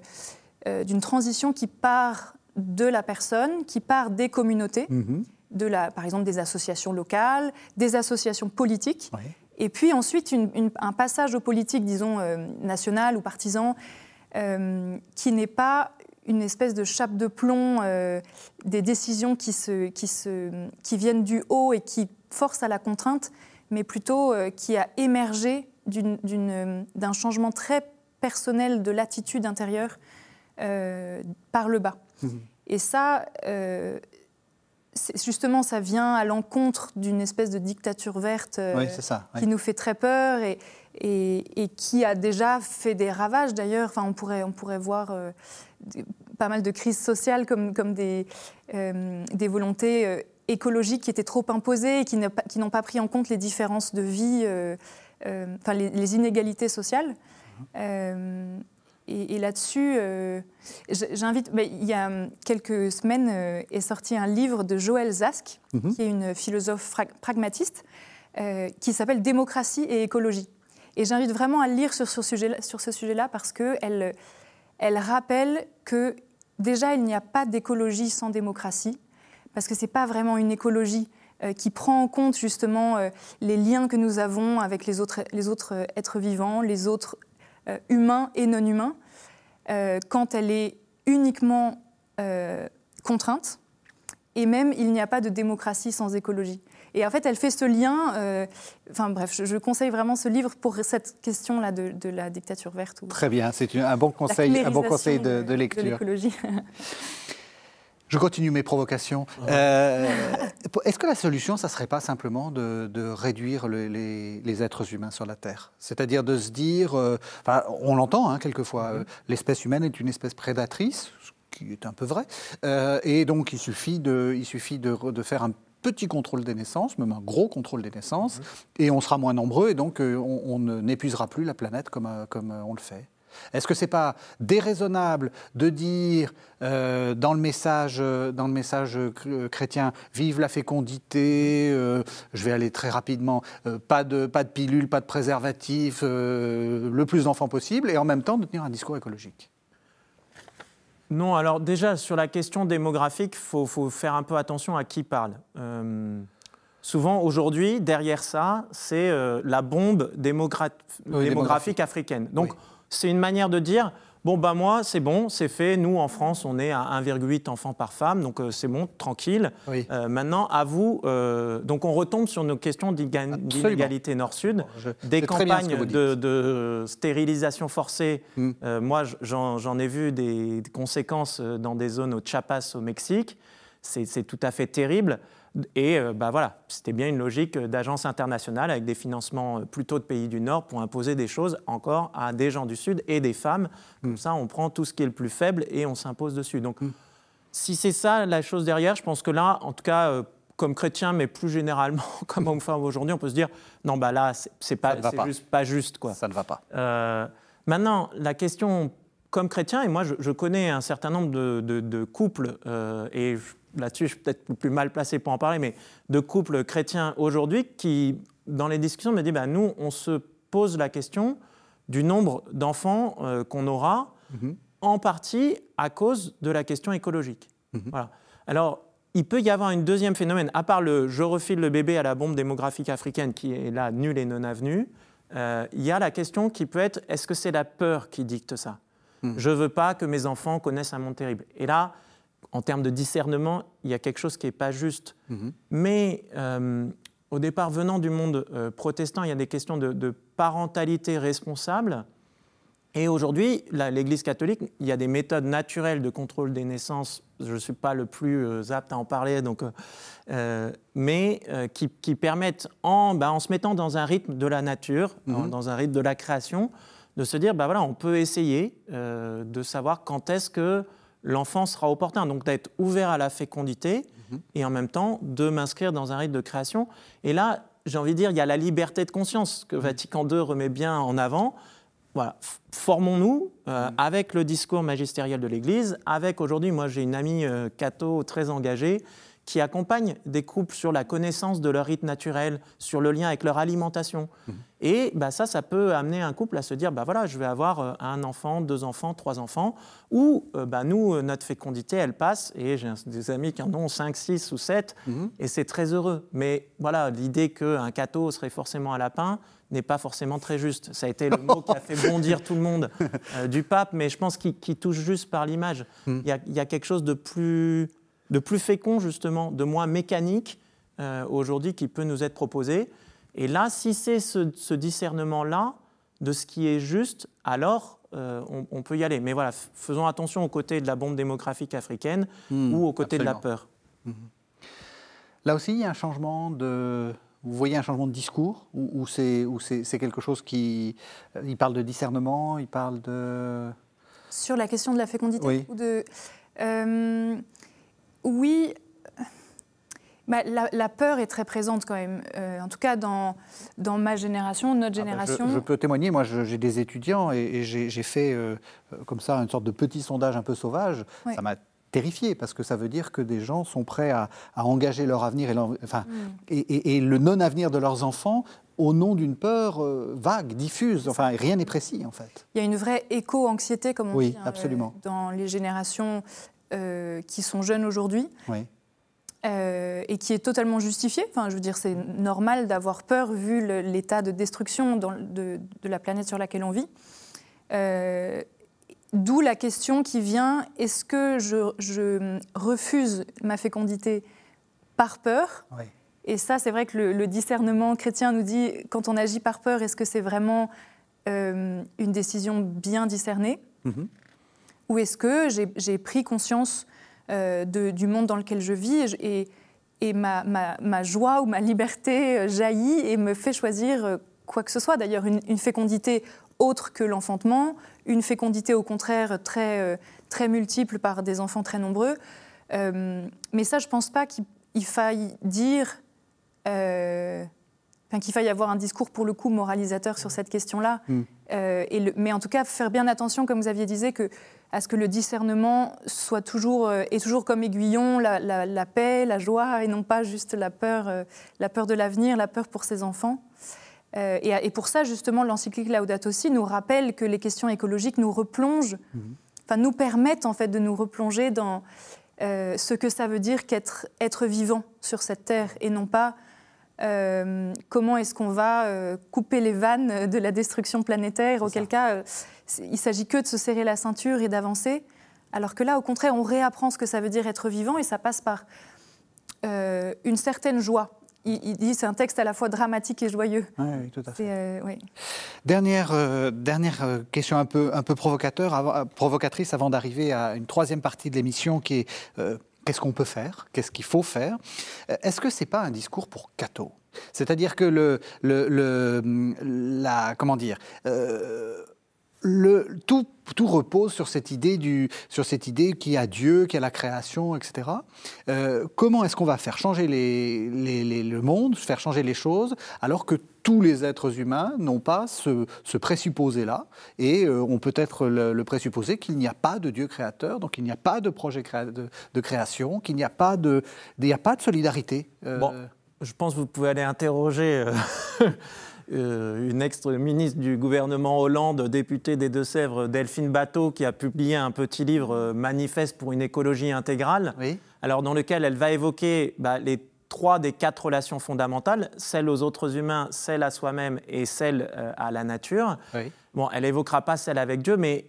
euh, d'une transition qui part de la personne, qui part des communautés. Mm-hmm de la, par exemple des associations locales, des associations politiques, et puis ensuite un passage aux politiques, disons, euh, nationales ou partisans, euh, qui n'est pas une espèce de chape de plomb, euh, des décisions qui, se, qui, se, qui viennent du haut et qui forcent à la contrainte, mais plutôt qui a émergé d'un changement très personnel de l'attitude intérieure par le bas. Mmh. Et ça, justement, ça vient à l'encontre d'une espèce de dictature verte euh, qui nous fait très peur et, et, qui a déjà fait des ravages d'ailleurs. Enfin, on pourrait, on pourrait voir euh, pas mal de crises sociales comme, comme des, euh, des volontés écologiques qui étaient trop imposées et qui n'ont pas pris en compte les différences de vie, enfin les, inégalités sociales. Mmh. Et, là-dessus, euh, j'invite. il y a quelques semaines euh, est sorti un livre de Joël Zask, mhm. qui est une philosophe pragmatiste, euh, qui s'appelle Démocratie et écologie. Et j'invite vraiment à le lire sur ce sujet-là, sur ce sujet-là parce qu'elle elle rappelle que déjà il n'y a pas d'écologie sans démocratie, parce que c'est pas vraiment une écologie qui prend en compte justement les liens que nous avons avec les autres, les autres êtres vivants, les autres euh, humain et non humain, euh, quand elle est uniquement euh, contrainte. Et même, il n'y a pas de démocratie sans écologie. Et en fait, elle fait ce lien. euh, Enfin bref, je, je conseille vraiment ce livre pour cette question-là de, de la dictature verte. Ou Très bien, c'est un bon conseil, un bon conseil de, de lecture. Je continue mes provocations. Euh, Est-ce que la solution, ça ne serait pas simplement de, de réduire le- les, les êtres humains sur la Terre? C'est-à-dire de se dire, euh, enfin, on l'entend hein, quelquefois, euh, l'espèce humaine est une espèce prédatrice, ce qui est un peu vrai, et donc il suffit, de, il suffit de, re- de faire un petit contrôle des naissances, même un gros contrôle des naissances, et on sera moins nombreux, et donc euh, on, n'épuisera plus la planète comme, euh, comme euh, on le fait. Est-ce que c'est pas déraisonnable de dire euh, dans le message, euh, dans le message euh, chrétien, vive la fécondité, euh, je vais aller très rapidement, euh, pas de pas de pilule, pas de préservatif, le plus d'enfants possible, et en même temps de tenir un discours écologique? Non, alors déjà, sur la question démographique, il faut, faut faire un peu attention à qui parle. Souvent, aujourd'hui, derrière ça, c'est euh, la bombe démogra- Oui, démographique africaine. Donc, Oui. C'est une manière de dire, bon, bah moi, c'est bon, c'est fait. Nous, en France, on est à 1,8 enfants par femme, donc euh, c'est bon, tranquille. Oui. Euh, maintenant, à vous. euh, donc, on retombe sur nos questions d'inégalité nord-sud Je- des campagnes de, de stérilisation forcée. Mm. euh, moi, j'en ai vu des conséquences dans des zones au Chiapas, au Mexique. C'est tout à fait terrible. Et euh, bah voilà, c'était bien une logique d'agence internationale avec des financements euh, plutôt de pays du Nord pour imposer des choses encore à des gens du Sud et des femmes. Comme ça, on prend tout ce qui est le plus faible et on s'impose dessus. Donc, si c'est ça la chose derrière, je pense que là, en tout cas, euh, comme chrétien, mais plus généralement, comme on fait aujourd'hui, on peut se dire non, bah là, c'est- pas, pas. juste pas juste, quoi. Ça ne va pas. Euh, maintenant, la question comme chrétien, et moi je, je connais un certain nombre de, de- de couples, euh, et je- là-dessus je suis peut-être le plus mal placé pour en parler, mais de couples chrétiens aujourd'hui qui, dans les discussions, me disent, bah, nous, on se pose la question du nombre d'enfants euh, qu'on aura, Mhm. en partie à cause de la question écologique. Mhm. Voilà. Alors, il peut y avoir un deuxième phénomène, à part le je refile le bébé à la bombe démographique africaine qui est là nulle et non avenue, euh, il y a la question qui peut être est-ce que c'est la peur qui dicte ça? Mhm. Je ne veux pas que mes enfants connaissent un monde terrible. Et là, en termes de discernement, il y a quelque chose qui n'est pas juste. Mhm. Mais euh, au départ, venant du monde euh, protestant, il y a des questions de, de parentalité responsable. Et aujourd'hui, l'Église catholique, il y a des méthodes naturelles de contrôle des naissances. Je ne suis pas le plus euh, apte à en parler, donc, mais qui, qui permettent, en, bah, en se mettant dans un rythme de la nature, en- Mhm. dans un rythme de la création, de se dire, bah, voilà, on peut essayer de savoir quand est-ce que l'enfant sera opportun. Donc d'être ouvert à la fécondité et en même temps de m'inscrire dans un rythme de création. Et là, j'ai envie de dire, il y a la liberté de conscience que Vatican II remet bien en avant. Voilà, formons-nous euh, avec le discours magistériel de l'Église, avec aujourd'hui, moi j'ai une amie euh, catho très engagée qui accompagne des couples sur la connaissance de leur rythme naturel, sur le lien avec leur alimentation. Et bah, ça, ça peut amener un couple à se dire, bah, voilà, je vais avoir euh, un enfant, deux enfants, trois enfants, ou euh, bah, nous, euh, notre fécondité, elle passe, et j'ai des amis qui en ont cinq, six ou sept, Mhm. et c'est très heureux. Mais voilà, l'idée qu'un catho serait forcément un lapin n'est pas forcément très juste. Ça a été le mot qui a fait bondir tout le monde euh, du pape, mais je pense qu'il touche juste par l'image. Mm. Y, a- il y a quelque chose de plus, de plus fécond, justement, de moins mécanique euh, aujourd'hui qui peut nous être proposé. Et là, si c'est ce, ce discernement-là de ce qui est juste, alors euh, on, on peut y aller. Mais voilà, faisons attention aux côtés de la bombe démographique africaine Hmm, ou aux côtés de la absolument. peur. Là aussi, il y a un changement de. Vous voyez un changement de discours ou, ou c'est ou c'est c'est quelque chose qui. euh, Il parle de discernement, il parle de. Sur la question de la fécondité Oui. ou de, euh, Oui, Bah, la, la peur est très présente quand même. Euh, en tout cas, dans, dans ma génération, notre Ah ben, génération. je, je peux témoigner, moi j'ai des étudiants et, et j'ai fait euh, euh, comme ça une sorte de petit sondage un peu sauvage. Oui. Ça m'a terrifié parce que ça veut dire que des gens sont prêts à, à engager leur avenir et, leur- enfin, Mm. et, et- et le non-avenir de leurs enfants au nom d'une peur euh, vague, diffuse. Enfin, rien n'est précis en fait. Il y a une vraie éco-anxiété, comme on Oui, dit, hein, absolument. euh, dans les générations euh, qui sont jeunes aujourd'hui. Oui. euh, et qui est totalement justifiée. Enfin, je veux dire, c'est normal d'avoir peur vu l'état de destruction dans- de, de la planète sur laquelle on vit. Euh, D'où la question qui vient est-ce que je, je refuse ma fécondité par peur? Oui. Et ça, c'est vrai que le, discernement chrétien nous dit, quand on agit par peur, est-ce que c'est vraiment une décision bien discernée? Mm-hmm. Ou est-ce que j'ai pris conscience du monde dans lequel je vis et, et ma, ma, joie ou ma liberté jaillit et me fait choisir quoi que ce soit. D'ailleurs, une, fécondité autre que l'enfantement, une fécondité au contraire très, euh, très multiple par des enfants très nombreux. Euh, mais ça, je ne pense pas qu'il faille dire, euh, qu'il faille avoir un discours pour le coup moralisateur sur cette question-là. Mm. et mais en tout cas, faire bien attention, comme vous aviez dit, que, à ce que le discernement soit toujours, est toujours comme aiguillon, la, la, paix, la joie, et non pas juste la peur, la peur de l'avenir, la peur pour ses enfants. Euh, et, pour ça, justement, l'encyclique Laudato Si nous rappelle que les questions écologiques nous replongent, mhm. enfin nous permettent en fait de nous replonger dans euh, ce que ça veut dire qu'être être vivant sur cette terre et non pas euh, comment est-ce qu'on va couper les vannes de la destruction planétaire, auquel cas il s'agit que de se serrer la ceinture et d'avancer, alors que là, au contraire, on réapprend ce que ça veut dire être vivant et ça passe par une certaine joie il, dit c'est un texte à la fois dramatique et joyeux. Oui, tout à fait. Euh, dernière, euh, dernière euh, question un peu, un peu provocateur, provocatrice avant d'arriver à une troisième partie de l'émission qui est qu'est-ce qu'on peut faire, qu'est-ce qu'il faut faire? Est-ce que ce n'est pas un discours pour Cato C'est-à-dire que le, le, le, la, comment dire, le, tout, repose sur cette idée du, sur cette idée qu'il y a Dieu, qu'il y a la création, etc. Euh, comment est-ce qu'on va faire changer le monde, faire changer les choses, alors que tous les êtres humains n'ont pas ce, présupposé-là, et euh, on peut être le, présupposé qu'il n'y a pas de Dieu créateur, donc il n'y a pas de projet de, création, qu'il n'y a pas de, il a pas de solidarité. Euh. Bon, je pense que vous pouvez aller interroger. Euh, une ex-ministre du gouvernement Hollande, députée des Deux-Sèvres, Delphine Bateau, qui a publié un petit livre euh, Manifeste pour une écologie intégrale, alors dans lequel elle va évoquer bah, les trois des quatre relations fondamentales, celle aux autres humains, celle à soi-même et celle euh, à la nature. Bon, elle évoquera pas celle avec Dieu, mais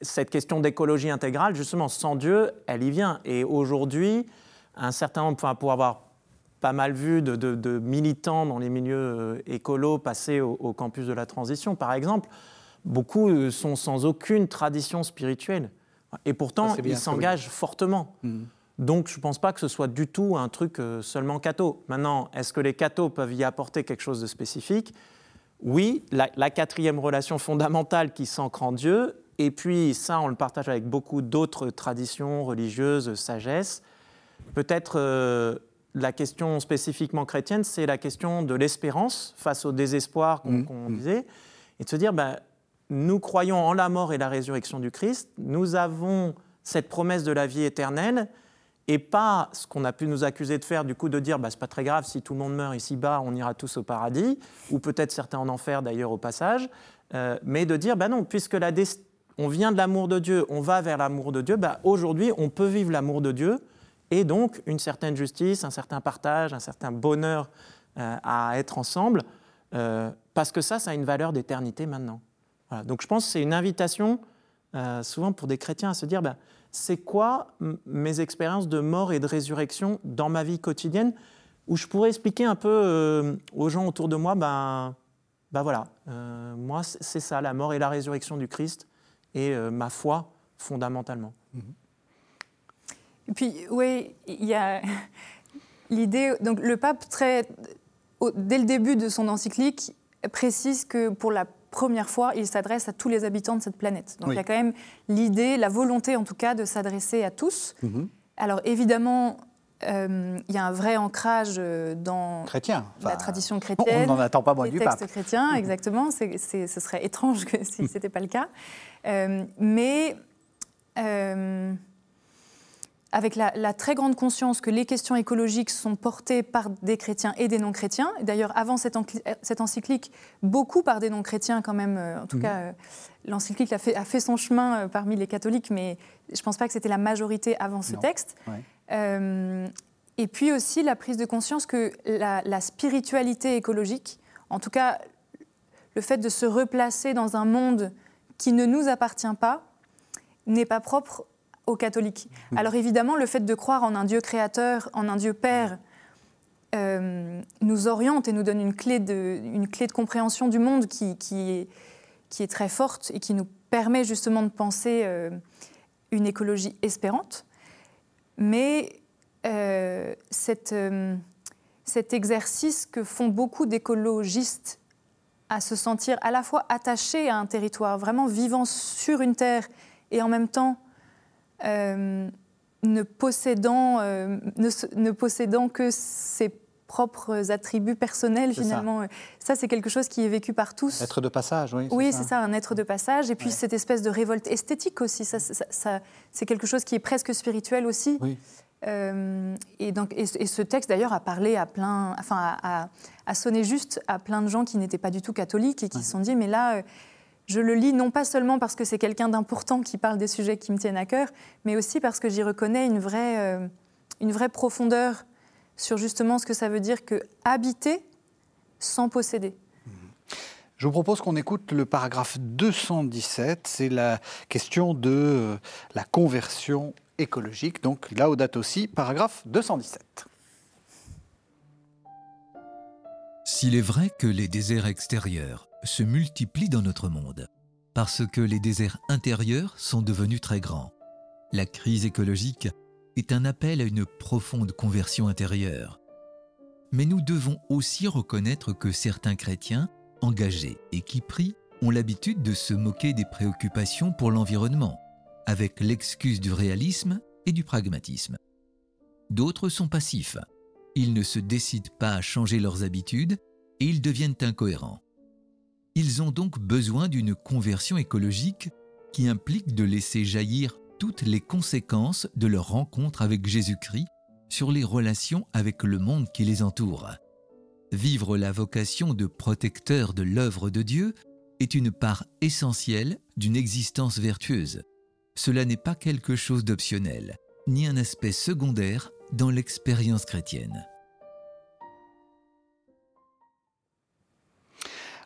cette question d'écologie intégrale, justement, sans Dieu, elle y vient. Et aujourd'hui, un certain nombre, pour avoir pas mal vu de, militants dans les milieux euh, écolos passer au, campus de la transition, par exemple. Beaucoup euh, sont sans aucune tradition spirituelle. Et pourtant, ils s'engagent fortement. Mmh. Donc, je ne pense pas que ce soit du tout un truc euh, seulement catho. Maintenant, est-ce que les cathos peuvent y apporter quelque chose de spécifique? Oui, la, la, quatrième relation fondamentale qui s'ancre en Dieu, et puis ça, on le partage avec beaucoup d'autres traditions religieuses, sagesse. Peut-être la question spécifiquement chrétienne, c'est la question de l'espérance face au désespoir qu'on mmh. disait, et de se dire, ben, nous croyons en la mort et la résurrection du Christ, nous avons cette promesse de la vie éternelle, et pas ce qu'on a pu nous accuser de faire, du coup de dire, bah, c'est pas très grave, si tout le monde meurt ici-bas, on ira tous au paradis, ou peut-être certains en enfer d'ailleurs au passage, euh, mais de dire, bah non, puisque la on vient de l'amour de Dieu, on va vers l'amour de Dieu, bah, aujourd'hui on peut vivre l'amour de Dieu, et donc une certaine justice, un certain partage, un certain bonheur euh, à être ensemble, euh, parce que ça, ça a une valeur d'éternité maintenant. Donc je pense que c'est une invitation, euh, souvent pour des chrétiens, à se dire, ben, c'est quoi mes expériences de mort et de résurrection dans ma vie quotidienne, où je pourrais expliquer un peu aux gens autour de moi, ben, ben voilà, moi c'est ça, la mort et la résurrection du Christ, et ma foi fondamentalement. Mm-hmm. Et puis, oui, il y a l'idée. Donc, le pape, très, dès le début de son encyclique, précise que pour la première fois, il s'adresse à tous les habitants de cette planète. Donc, il y a quand même l'idée, la volonté en tout cas, de s'adresser à tous. Mm-hmm. Alors, évidemment, euh, il y a un vrai ancrage euh, dans Chrétien. la tradition chrétienne. On n'en attend pas moins du pape. textes chrétiens, mm-hmm. exactement. ce serait étrange que, si mm. ce n'était pas le cas. Euh, mais avec la, très grande conscience que les questions écologiques sont portées par des chrétiens et des non-chrétiens. D'ailleurs, avant cette, encyclique, beaucoup par des non-chrétiens quand même. Euh, en tout mhm. cas, euh, l'encyclique a fait, a fait, son chemin euh, parmi les catholiques, mais je ne pense pas que c'était la majorité avant ce texte. et puis aussi la prise de conscience que la, la, spiritualité écologique, en tout cas le fait de se replacer dans un monde qui ne nous appartient pas, n'est pas propre aux catholiques. Alors évidemment, le fait de croire en un Dieu créateur, en un Dieu Père, nous oriente et nous donne une clé de, une clé de compréhension du monde qui, qui, est, qui est très forte et qui nous permet justement de penser une écologie espérante. Mais cette, cet exercice que font beaucoup d'écologistes à se sentir à la fois attachés à un territoire, vraiment vivant sur une terre et en même temps euh, ne, possédant, euh, ne, possédant que ses propres attributs personnels finalement. Ça, c'est quelque chose qui est vécu par tous. Être de passage, oui. Oui, c'est ça, un être de passage. Et puis cette espèce de révolte esthétique aussi, ça, ça c'est quelque chose qui est presque spirituel aussi. Oui. Euh, et, donc, et, ce texte d'ailleurs a parlé à plein, enfin, a, sonné juste à plein de gens qui n'étaient pas du tout catholiques et qui se sont dit mais là, je le lis non pas seulement parce que c'est quelqu'un d'important qui parle des sujets qui me tiennent à cœur, mais aussi parce que j'y reconnais une vraie, euh, une vraie profondeur sur justement ce que ça veut dire que habiter sans posséder. Je vous propose qu'on écoute le paragraphe 217, c'est la question de la conversion écologique. Donc date aussi, paragraphe 217. S'il est vrai que les déserts extérieurs se multiplient dans notre monde, parce que les déserts intérieurs sont devenus très grands, la crise écologique est un appel à une profonde conversion intérieure. Mais nous devons aussi reconnaître que certains chrétiens, engagés et qui prient, ont l'habitude de se moquer des préoccupations pour l'environnement, avec l'excuse du réalisme et du pragmatisme. D'autres sont passifs. Ils ne se décident pas à changer leurs habitudes et ils deviennent incohérents. Ils ont donc besoin d'une conversion écologique qui implique de laisser jaillir toutes les conséquences de leur rencontre avec Jésus-Christ sur les relations avec le monde qui les entoure. Vivre la vocation de protecteur de l'œuvre de Dieu est une part essentielle d'une existence vertueuse cela n'est pas quelque chose d'optionnel, ni un aspect secondaire dans l'expérience chrétienne.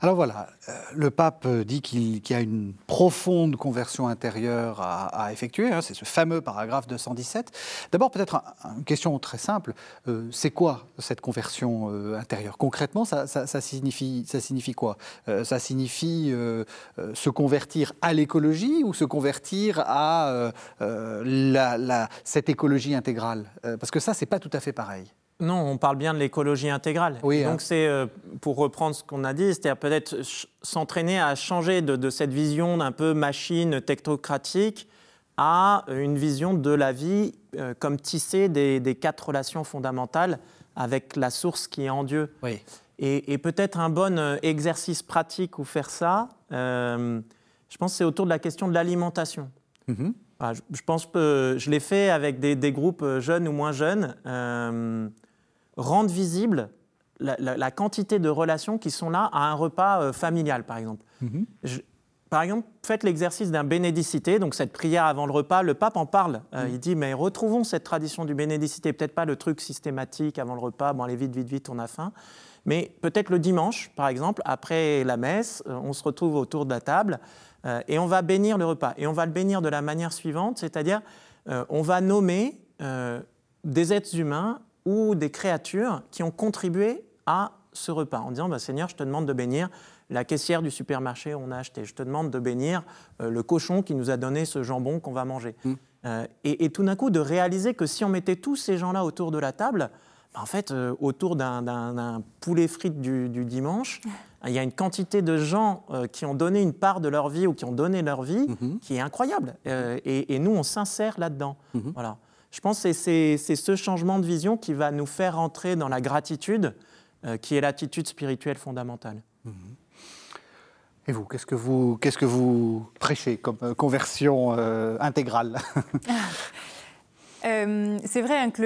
Alors voilà, euh, le pape dit qu'il y a une profonde conversion intérieure à, effectuer, hein, c'est ce fameux paragraphe 217. D'abord peut-être une question très simple, euh, c'est quoi cette conversion euh, intérieure? Concrètement, ça, signifie, ça signifie quoi? Ça signifie se convertir à l'écologie ou se convertir à cette écologie intégrale? Parce que ça, c'est pas tout à fait pareil. Non, on parle bien de l'écologie intégrale. Oui, Donc hein. c'est, euh, pour reprendre ce qu'on a dit, c'est-à-dire peut-être s'entraîner à changer de, cette vision d'un peu machine technocratique à une vision de la vie euh, comme tissée des, quatre relations fondamentales avec la source qui est en Dieu. Oui. Et, peut-être un bon euh, exercice pratique où faire ça, je pense que c'est autour de la question de l'alimentation. Mm-hmm. je, pense que je l'ai fait avec des, des, groupes jeunes ou moins jeunes rendre visible la, quantité de relations qui sont là à un repas euh, familial, par exemple. Mhm. par exemple, faites l'exercice d'un bénédicité, donc cette prière avant le repas. Le pape en parle. Euh, mhm. Il dit mais retrouvons cette tradition du bénédicité. Peut-être pas le truc systématique avant le repas. Bon, allez vite, vite, vite, on a faim. Mais peut-être le dimanche, par exemple, après la messe, euh, on se retrouve autour de la table et on va bénir le repas. Et on va le bénir de la manière suivante, c'est-à-dire on va nommer des êtres humains ou des créatures qui ont contribué à ce repas en disant bah, Seigneur, je te demande de bénir la caissière du supermarché où on a acheté, je te demande de bénir euh, le cochon qui nous a donné ce jambon qu'on va manger. Mm. Euh, et, tout d'un coup, de réaliser que si on mettait tous ces gens-là autour de la table, bah, en fait, euh, autour d'un poulet frites du, dimanche, il y a une quantité de gens qui ont donné une part de leur vie ou qui ont donné leur vie mm-hmm. qui est incroyable. Et, nous, on s'insère là-dedans. Mm-hmm. Voilà. Je pense que c'est ce changement de vision qui va nous faire entrer dans la gratitude, euh, qui est l'attitude spirituelle fondamentale. Mhm. Et vous, qu'est-ce que vous, qu'est-ce que vous prêchez comme euh, conversion euh, intégrale? C'est vrai hein, que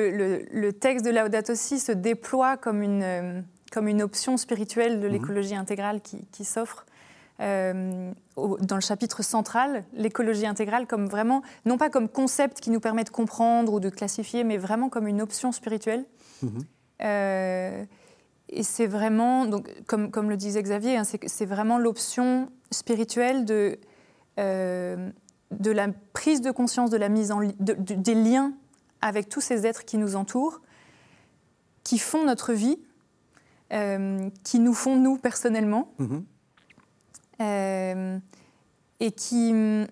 le, texte de Laudato Si se déploie comme une, comme une option spirituelle de mhm. l'écologie intégrale qui, qui s'offre. Euh, dans le chapitre central, l'écologie intégrale comme vraiment, non pas comme concept qui nous permet de comprendre ou de classifier, mais vraiment comme une option spirituelle. Mhm. Euh, et c'est vraiment, donc, comme, comme le disait Xavier, hein, c'est vraiment l'option spirituelle de, euh, de la prise de conscience de la mise en des liens avec tous ces êtres qui nous entourent qui font notre vie, qui nous font nous personnellement, mm-hmm. Et qui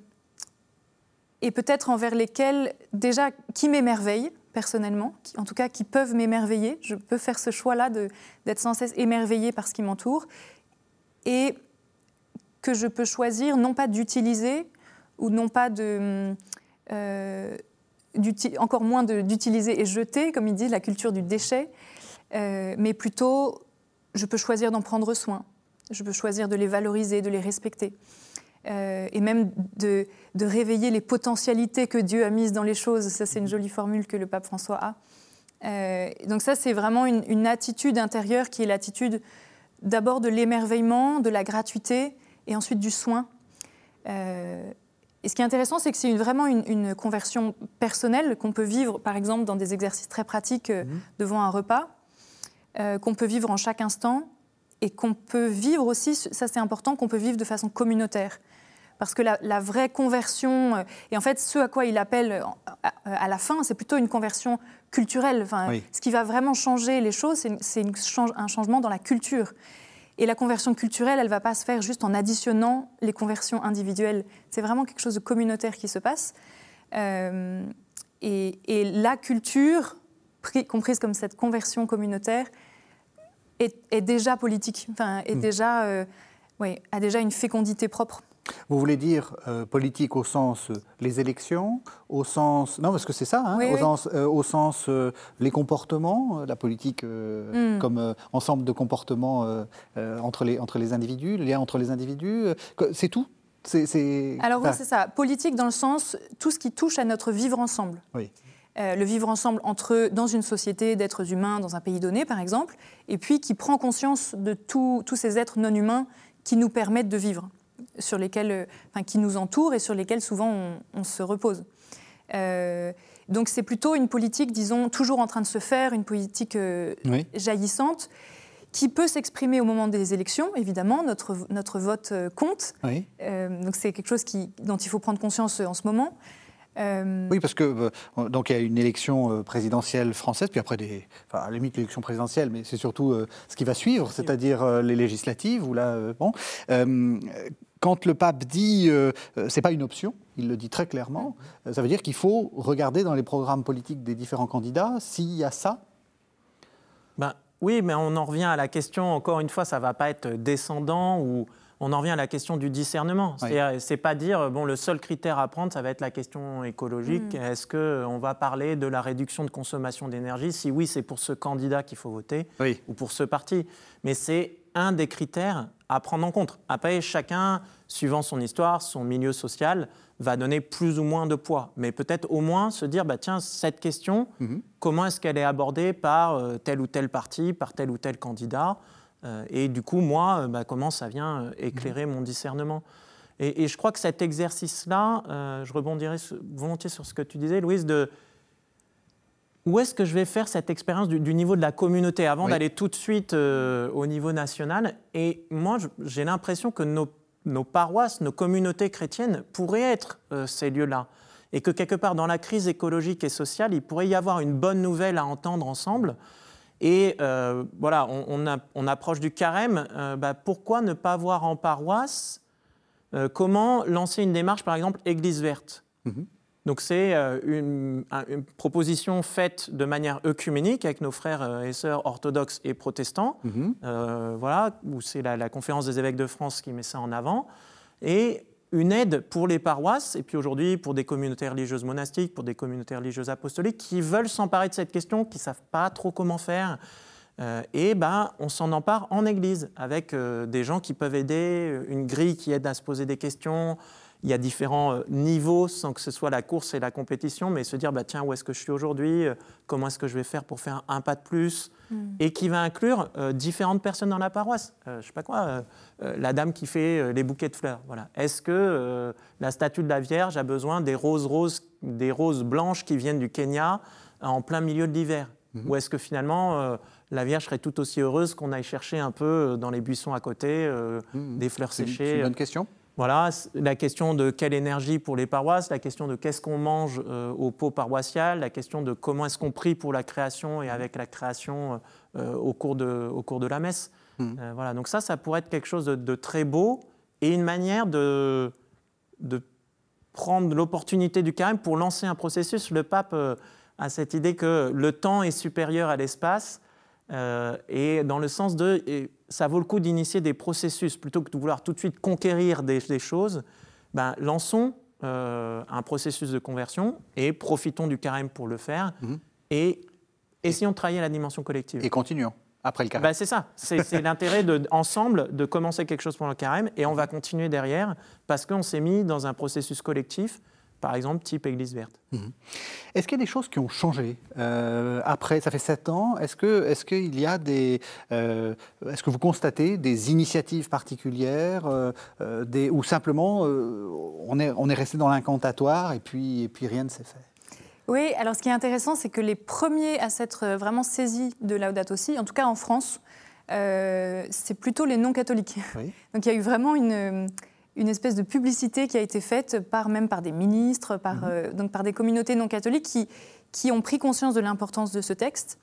et peut-être envers lesquels, déjà, qui m'émerveillent personnellement, en tout cas qui peuvent m'émerveiller. Je peux faire ce choix-là d'être sans cesse émerveillée par ce qui m'entoure, et que je peux choisir non pas d'utiliser, ou non pas de... Euh, encore moins d'utiliser et jeter, comme il dit, la culture du déchet, euh, mais plutôt, je peux choisir d'en prendre soin, je peux choisir de les valoriser, de les respecter. Euh, et même de, réveiller les potentialités que Dieu a mises dans les choses. Ça, c'est une jolie formule que le pape François a. Euh, donc ça, c'est vraiment une, attitude intérieure qui est l'attitude d'abord de l'émerveillement, de la gratuité et ensuite du soin. Euh, et ce qui est intéressant, c'est que c'est vraiment une, conversion personnelle qu'on peut vivre, par exemple, dans des exercices très pratiques mhm. devant un repas, qu'on peut vivre en chaque instant et qu'on peut vivre aussi, ça c'est important, qu'on peut vivre de façon communautaire. Parce que la, vraie conversion, euh, et en fait ce à quoi il appelle à, la fin, c'est plutôt une conversion culturelle. Enfin, Ce qui va vraiment changer les choses, c'est un changement dans la culture. Et la conversion culturelle, elle ne va pas se faire juste en additionnant les conversions individuelles. C'est vraiment quelque chose de communautaire qui se passe. Euh, et, et, la culture, comprise comme cette conversion communautaire, est, déjà politique, enfin, est hmm. déjà, euh, a déjà une fécondité propre. Vous voulez dire euh, politique au sens euh, les élections, au sens non parce que c'est ça, hein, au, Sens, au, Sens, les comportements, la politique hmm. comme ensemble de comportements entre les entre les individus, le lien entre les individus, c'est tout? C'est, Alors oui, c'est ça. Politique dans le sens tout ce qui touche à notre vivre ensemble. Oui. Euh, le vivre ensemble entre dans une société d'êtres humains dans un pays donné, par exemple, et puis qui prend conscience de tous ces êtres non humains qui nous permettent de vivre, sur lesquels, euh, enfin, qui nous entourent et sur lesquels souvent on, se repose. Euh, donc c'est plutôt une politique, disons, toujours en train de se faire, une politique jaillissante qui peut s'exprimer au moment des élections, évidemment, notre, notre vote compte. donc c'est quelque chose qui, dont il faut prendre conscience en ce moment. Euh, oui, parce que euh, donc il y a une élection euh, présidentielle française, puis après des, enfin, à la limite l'élection présidentielle, mais c'est surtout ce qui va suivre, c'est-à-dire les législatives. Où là, bon, quand le pape dit c'est pas une option, il le dit très clairement. ça veut dire qu'il faut regarder dans les programmes politiques des différents candidats s'il y a ça. Ben, oui, mais on en revient à la question. Encore une fois, ça va pas être descendant ou on en revient à la question du discernement. C'est pas dire, bon, le seul critère à prendre, ça va être la question écologique. Mm. Est-ce qu'on va parler de la réduction de consommation d'énergie? Si oui, c'est pour ce candidat qu'il faut voter ou pour ce parti. Mais c'est un des critères à prendre en compte. Après, chacun, suivant son histoire, son milieu social, va donner plus ou moins de poids. Mais peut-être au moins se dire, bah, tiens, cette question, mm-hmm. comment est-ce qu'elle est abordée par euh, tel ou tel parti, par tel ou tel candidat? euh, et du coup, moi, euh, bah, comment ça vient euh, éclairer mon discernement? Et, je crois que cet exercice-là, je rebondirai volontiers sur ce que tu disais, Louise, de où est-ce que je vais faire cette expérience du, niveau de la communauté avant d'aller tout de suite au niveau national? Et moi, j'ai l'impression que nos, nos, paroisses, nos communautés chrétiennes pourraient être ces lieux-là. Et que quelque part, dans la crise écologique et sociale, il pourrait y avoir une bonne nouvelle à entendre ensemble et euh, voilà, on, approche du carême. Euh, bah, pourquoi ne pas voir en paroisse euh, comment lancer une démarche, par exemple, Église verte? Mhm. Donc c'est une, proposition faite de manière œcuménique avec nos frères et sœurs orthodoxes et protestants. Mhm. voilà, où c'est la, la, conférence des évêques de France qui met ça en avant. Et une aide pour les paroisses, et puis aujourd'hui pour des communautés religieuses monastiques, pour des communautés religieuses apostoliques, qui veulent s'emparer de cette question, qui ne savent pas trop comment faire. Euh, et ben, on s'en empare en Église, avec euh, des gens qui peuvent aider, une grille qui aide à se poser des questions, il y a différents euh, niveaux sans que ce soit la course et la compétition, mais se dire bah, tiens, où est-ce que je suis aujourd'hui euh, Comment est-ce que je vais faire pour faire un pas de plus hmm. Et qui va inclure euh, différentes personnes dans la paroisse. je ne sais pas quoi, la dame qui fait les bouquets de fleurs. Voilà. Est-ce que la statue de la Vierge a besoin des roses roses, des roses blanches qui viennent du Kenya en plein milieu de l'hiver? Hmm. Ou est-ce que finalement la Vierge serait tout aussi heureuse qu'on aille chercher un peu dans les buissons à côté hmm. des fleurs séchées C'est une bonne question. Voilà, la question de quelle énergie pour les paroisses, la question de qu'est-ce qu'on mange au pot paroissial, la question de comment est-ce qu'on prie pour la création et avec la création au, cours de, au cours de la messe. Mmh. voilà, donc ça, ça pourrait être quelque chose de, très beau et une manière de, de prendre l'opportunité du carême pour lancer un processus. Le pape a cette idée que le temps est supérieur à l'espace euh, et dans le sens de ça vaut le coup d'initier des processus plutôt que de vouloir tout de suite conquérir des, choses. Ben, lançons euh, un processus de conversion et profitons du carême pour le faire mhm. et essayons de travailler la dimension collective. Et continuons après le carême. Ben, c'est ça, c'est l'intérêt de, ensemble de commencer quelque chose pour le carême et on va continuer derrière parce qu'on s'est mis dans un processus collectif par exemple type Église verte. Mhm. Est-ce qu'il y a des choses qui ont changé euh, après Ça fait sept ans? Est-ce que est-ce qu'il y a des euh, est-ce que vous constatez des initiatives particulières euh, des, ou simplement on est on est resté dans l'incantatoire et puis et puis rien ne s'est fait? Oui. Alors ce qui est intéressant, c'est que les premiers à s'être vraiment saisis de Laudato Si, en tout cas en France, c'est plutôt les non-catholiques. Donc il y a eu vraiment une une espèce de publicité qui a été faite par, même par des ministres, par, mhm. euh, donc par des communautés non catholiques qui, qui ont pris conscience de l'importance de ce texte.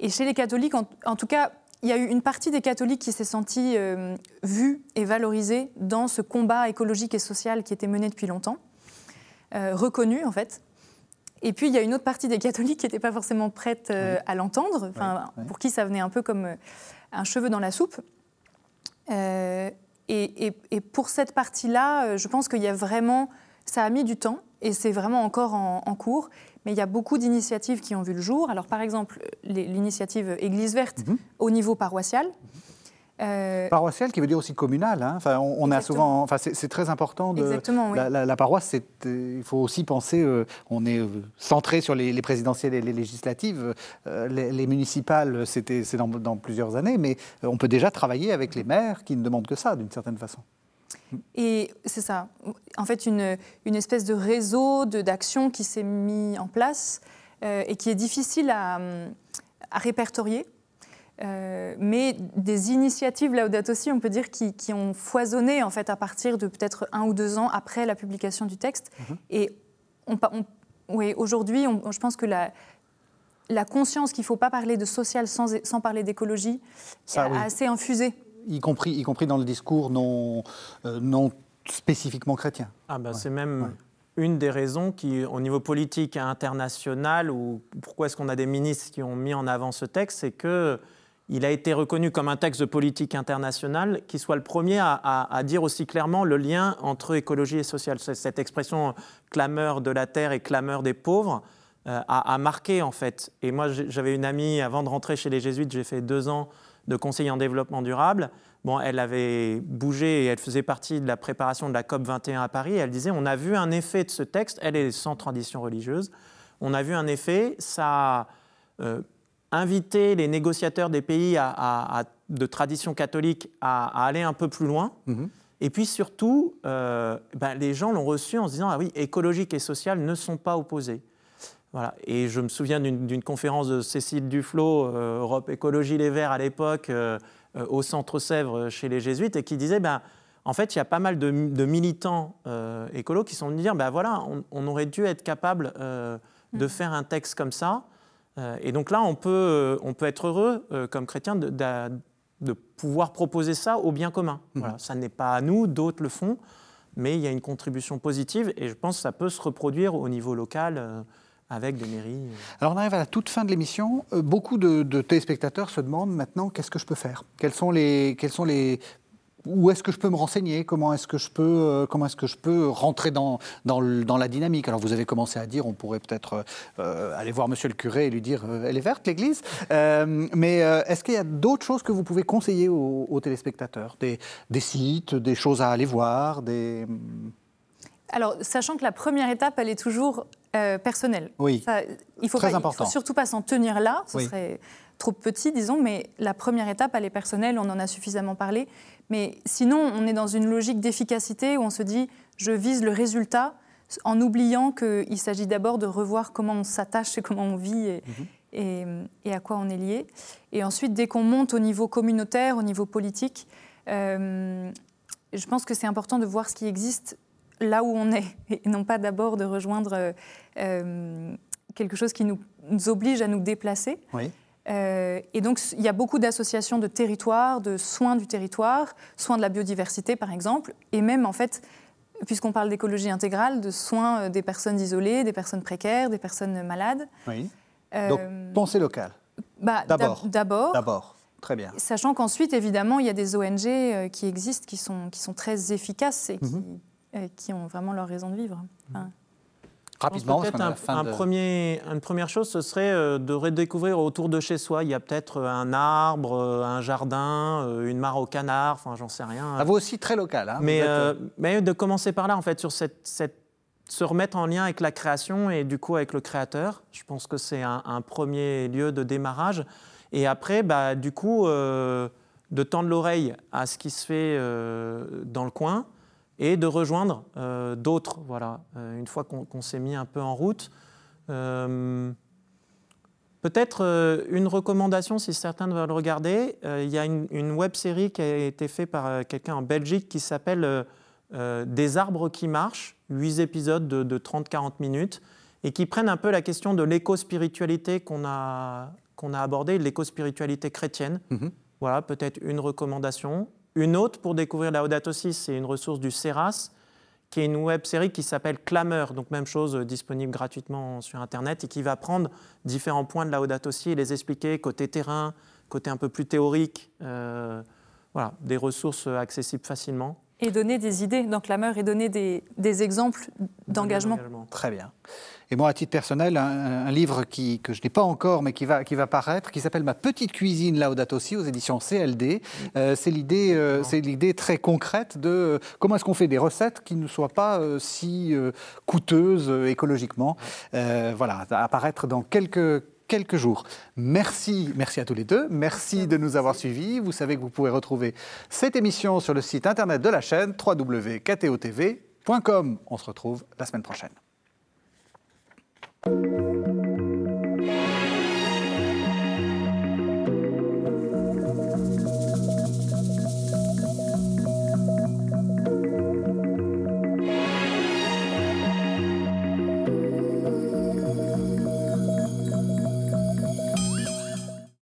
Et chez les catholiques, en, tout cas, il y a eu une partie des catholiques qui s'est sentie euh, vue et valorisée dans ce combat écologique et social qui était mené depuis longtemps, euh, reconnu en fait. Et puis il y a une autre partie des catholiques qui n'étaient pas forcément prêtes à l'entendre, pour qui ça venait un peu comme un cheveu dans la soupe. Et, pour cette partie-là, euh, je pense qu'il y a vraiment, ça a mis du temps et c'est vraiment encore en, cours. Mais il y a beaucoup d'initiatives qui ont vu le jour. Alors par exemple, l'initiative Église verte mhm. au niveau paroissial. Euh... Paroissial qui veut dire aussi communal. Hein. Enfin, on, a souvent, enfin, c'est très important. De, la, paroisse, euh, il faut aussi penser, euh, on est euh, centré sur les, présidentielles et les législatives. les, municipales, c'est dans, dans, plusieurs années, mais on peut déjà travailler avec les maires qui ne demandent que ça, d'une certaine façon. Et c'est ça. En fait, une, une espèce de réseau d'action qui s'est mis en place et qui est difficile à, à répertorier euh, mais des initiatives Laudato aussi, on peut dire, qui, ont foisonné en fait à partir de peut-être un ou deux ans après la publication du texte. Mhm. Et on, oui, aujourd'hui, je pense que la, la conscience qu'il ne faut pas parler de social sans, sans parler d'écologie est assez infusée. Y compris, y compris dans le discours non, euh, non spécifiquement chrétien. Ah bah C'est même une des raisons qui, au niveau politique et international, ou pourquoi est-ce qu'on a des ministres qui ont mis en avant ce texte, c'est que il a été reconnu comme un texte de politique internationale qui soit le premier à, dire aussi clairement le lien entre écologie et social. Cette expression clameur de la terre et clameur des pauvres euh, a, marqué en fait. Et moi j'avais une amie, avant de rentrer chez les jésuites, j'ai fait deux ans de conseiller en développement durable. Bon, elle avait bougé et elle faisait partie de la préparation de la COP 21 à Paris. elle disait, on a vu un effet de ce texte, elle est sans tradition religieuse, on a vu un effet, ça... Euh, inviter les négociateurs des pays de tradition catholique à, aller un peu plus loin. Mhm. Et puis surtout, euh, ben, les gens l'ont reçu en se disant Ah oui, écologique et social ne sont pas opposés. Voilà. Et je me souviens d'une conférence de Cécile Duflot, euh, Europe Écologie Les Verts à l'époque, euh, au Centre Sèvres chez les Jésuites, et qui disait ben, En fait, il y a pas mal de, militants écolos qui sont venus dire ben, voilà, on, aurait dû être capable de mhm. faire un texte comme ça. Euh, et donc là, on peut, euh, on peut être heureux, euh, comme chrétien, de, de, pouvoir proposer ça au bien commun. Mhm. Voilà, ça n'est pas à nous, d'autres le font, mais il y a une contribution positive et je pense que ça peut se reproduire au niveau local. avec des mairies. Alors on arrive à la toute fin de l'émission. beaucoup de, de, téléspectateurs se demandent maintenant qu'est-ce que je peux faire? Quels sont les, quels sont les où est-ce que je peux me renseigner? Comment est-ce que je peux, euh, comment est-ce que je peux rentrer dans, dans, la dynamique? Alors vous avez commencé à dire, on pourrait peut-être euh, aller voir Monsieur le curé et lui dire, euh, elle est verte l'Église. mais est-ce qu'il y a d'autres choses que vous pouvez conseiller aux, téléspectateurs? Des, des, sites, des choses à aller voir, des alors, sachant que la première étape, elle est toujours personnelle. Oui. il faut Très faut surtout pas s'en tenir là. Ce serait trop petit, disons. Mais la première étape, elle est personnelle. On en a suffisamment parlé. Mais sinon, on est dans une logique d'efficacité où on se dit je vise le résultat en oubliant qu'il s'agit d'abord de revoir comment on s'attache et comment on vit mhm. et, à quoi on est lié. Et ensuite, dès qu'on monte au niveau communautaire, au niveau politique, euh, je pense que c'est important de voir ce qui existe là où on est, et non pas d'abord de rejoindre euh, quelque chose qui nous, oblige à nous déplacer. Oui. Euh, et donc, il y a beaucoup d'associations de territoires, de soins du territoire, soins de la biodiversité par exemple, et même en fait, puisqu'on parle d'écologie intégrale, de soins euh, des personnes isolées, des personnes précaires, des personnes malades. Oui. donc, pensée locale. Bah, D'abord. D'abord. D'abord. Très bien. Sachant qu'ensuite, évidemment, il y a des ONG qui existent, qui sont, qui sont très efficaces et qui, mhm. Euh, qui ont vraiment leur raison de vivre. Rapidement, peut-être un, premier, une première chose, ce serait euh, de redécouvrir autour de chez soi. Il y a peut-être euh, un arbre, un jardin, une mare au canard, enfin j'en sais rien. À vous aussi très local. Hein, mais, mais, de commencer par là, en fait, sur cette, cette, se remettre en lien avec la création et du coup avec le créateur. Je pense que c'est un, premier lieu de démarrage. Et après, bah, du coup, de tendre l'oreille à ce qui se fait dans le coin et de rejoindre euh, d'autres, voilà, euh, une fois qu'on s'est mis un peu en route. Euh, peut-être une recommandation, si certains veulent le regarder, il y a une, web série qui a été faite par quelqu'un en Belgique qui s'appelle Des arbres qui marchent, huit épisodes de, 30-40 minutes, et qui prennent un peu la question de l'éco-spiritualité qu'on a, qu'on a abordée, l'éco-spiritualité chrétienne. Mm-hmm. Voilà, peut-être une recommandation. Une autre pour découvrir la Laudato Si, c'est une ressource du CERAS, qui est une web série qui s'appelle Clameur, donc même chose euh, disponible gratuitement sur Internet, et qui va prendre différents points de la Laudato Si et les expliquer côté terrain, côté un peu plus théorique. Euh, voilà, des ressources accessibles facilement. Et donner des idées dans Clameur et donner des, des exemples d'engagement. Très bien. Et moi, à titre personnel, un, livre qui, que je n'ai pas encore, mais qui va, qui va paraître, qui s'appelle Ma petite cuisine Laudato Si aux éditions CLD. Euh, c'est l'idée, euh, c'est l'idée très concrète de euh, comment est-ce qu'on fait des recettes qui ne soient pas si coûteuses écologiquement. voilà, à apparaître dans quelques quelques jours. Merci, merci à tous les deux. Merci de nous avoir suivis. Vous savez que vous pouvez retrouver cette émission sur le site internet de la chaîne www.ktotv.com. On se retrouve la semaine prochaine. Thank you.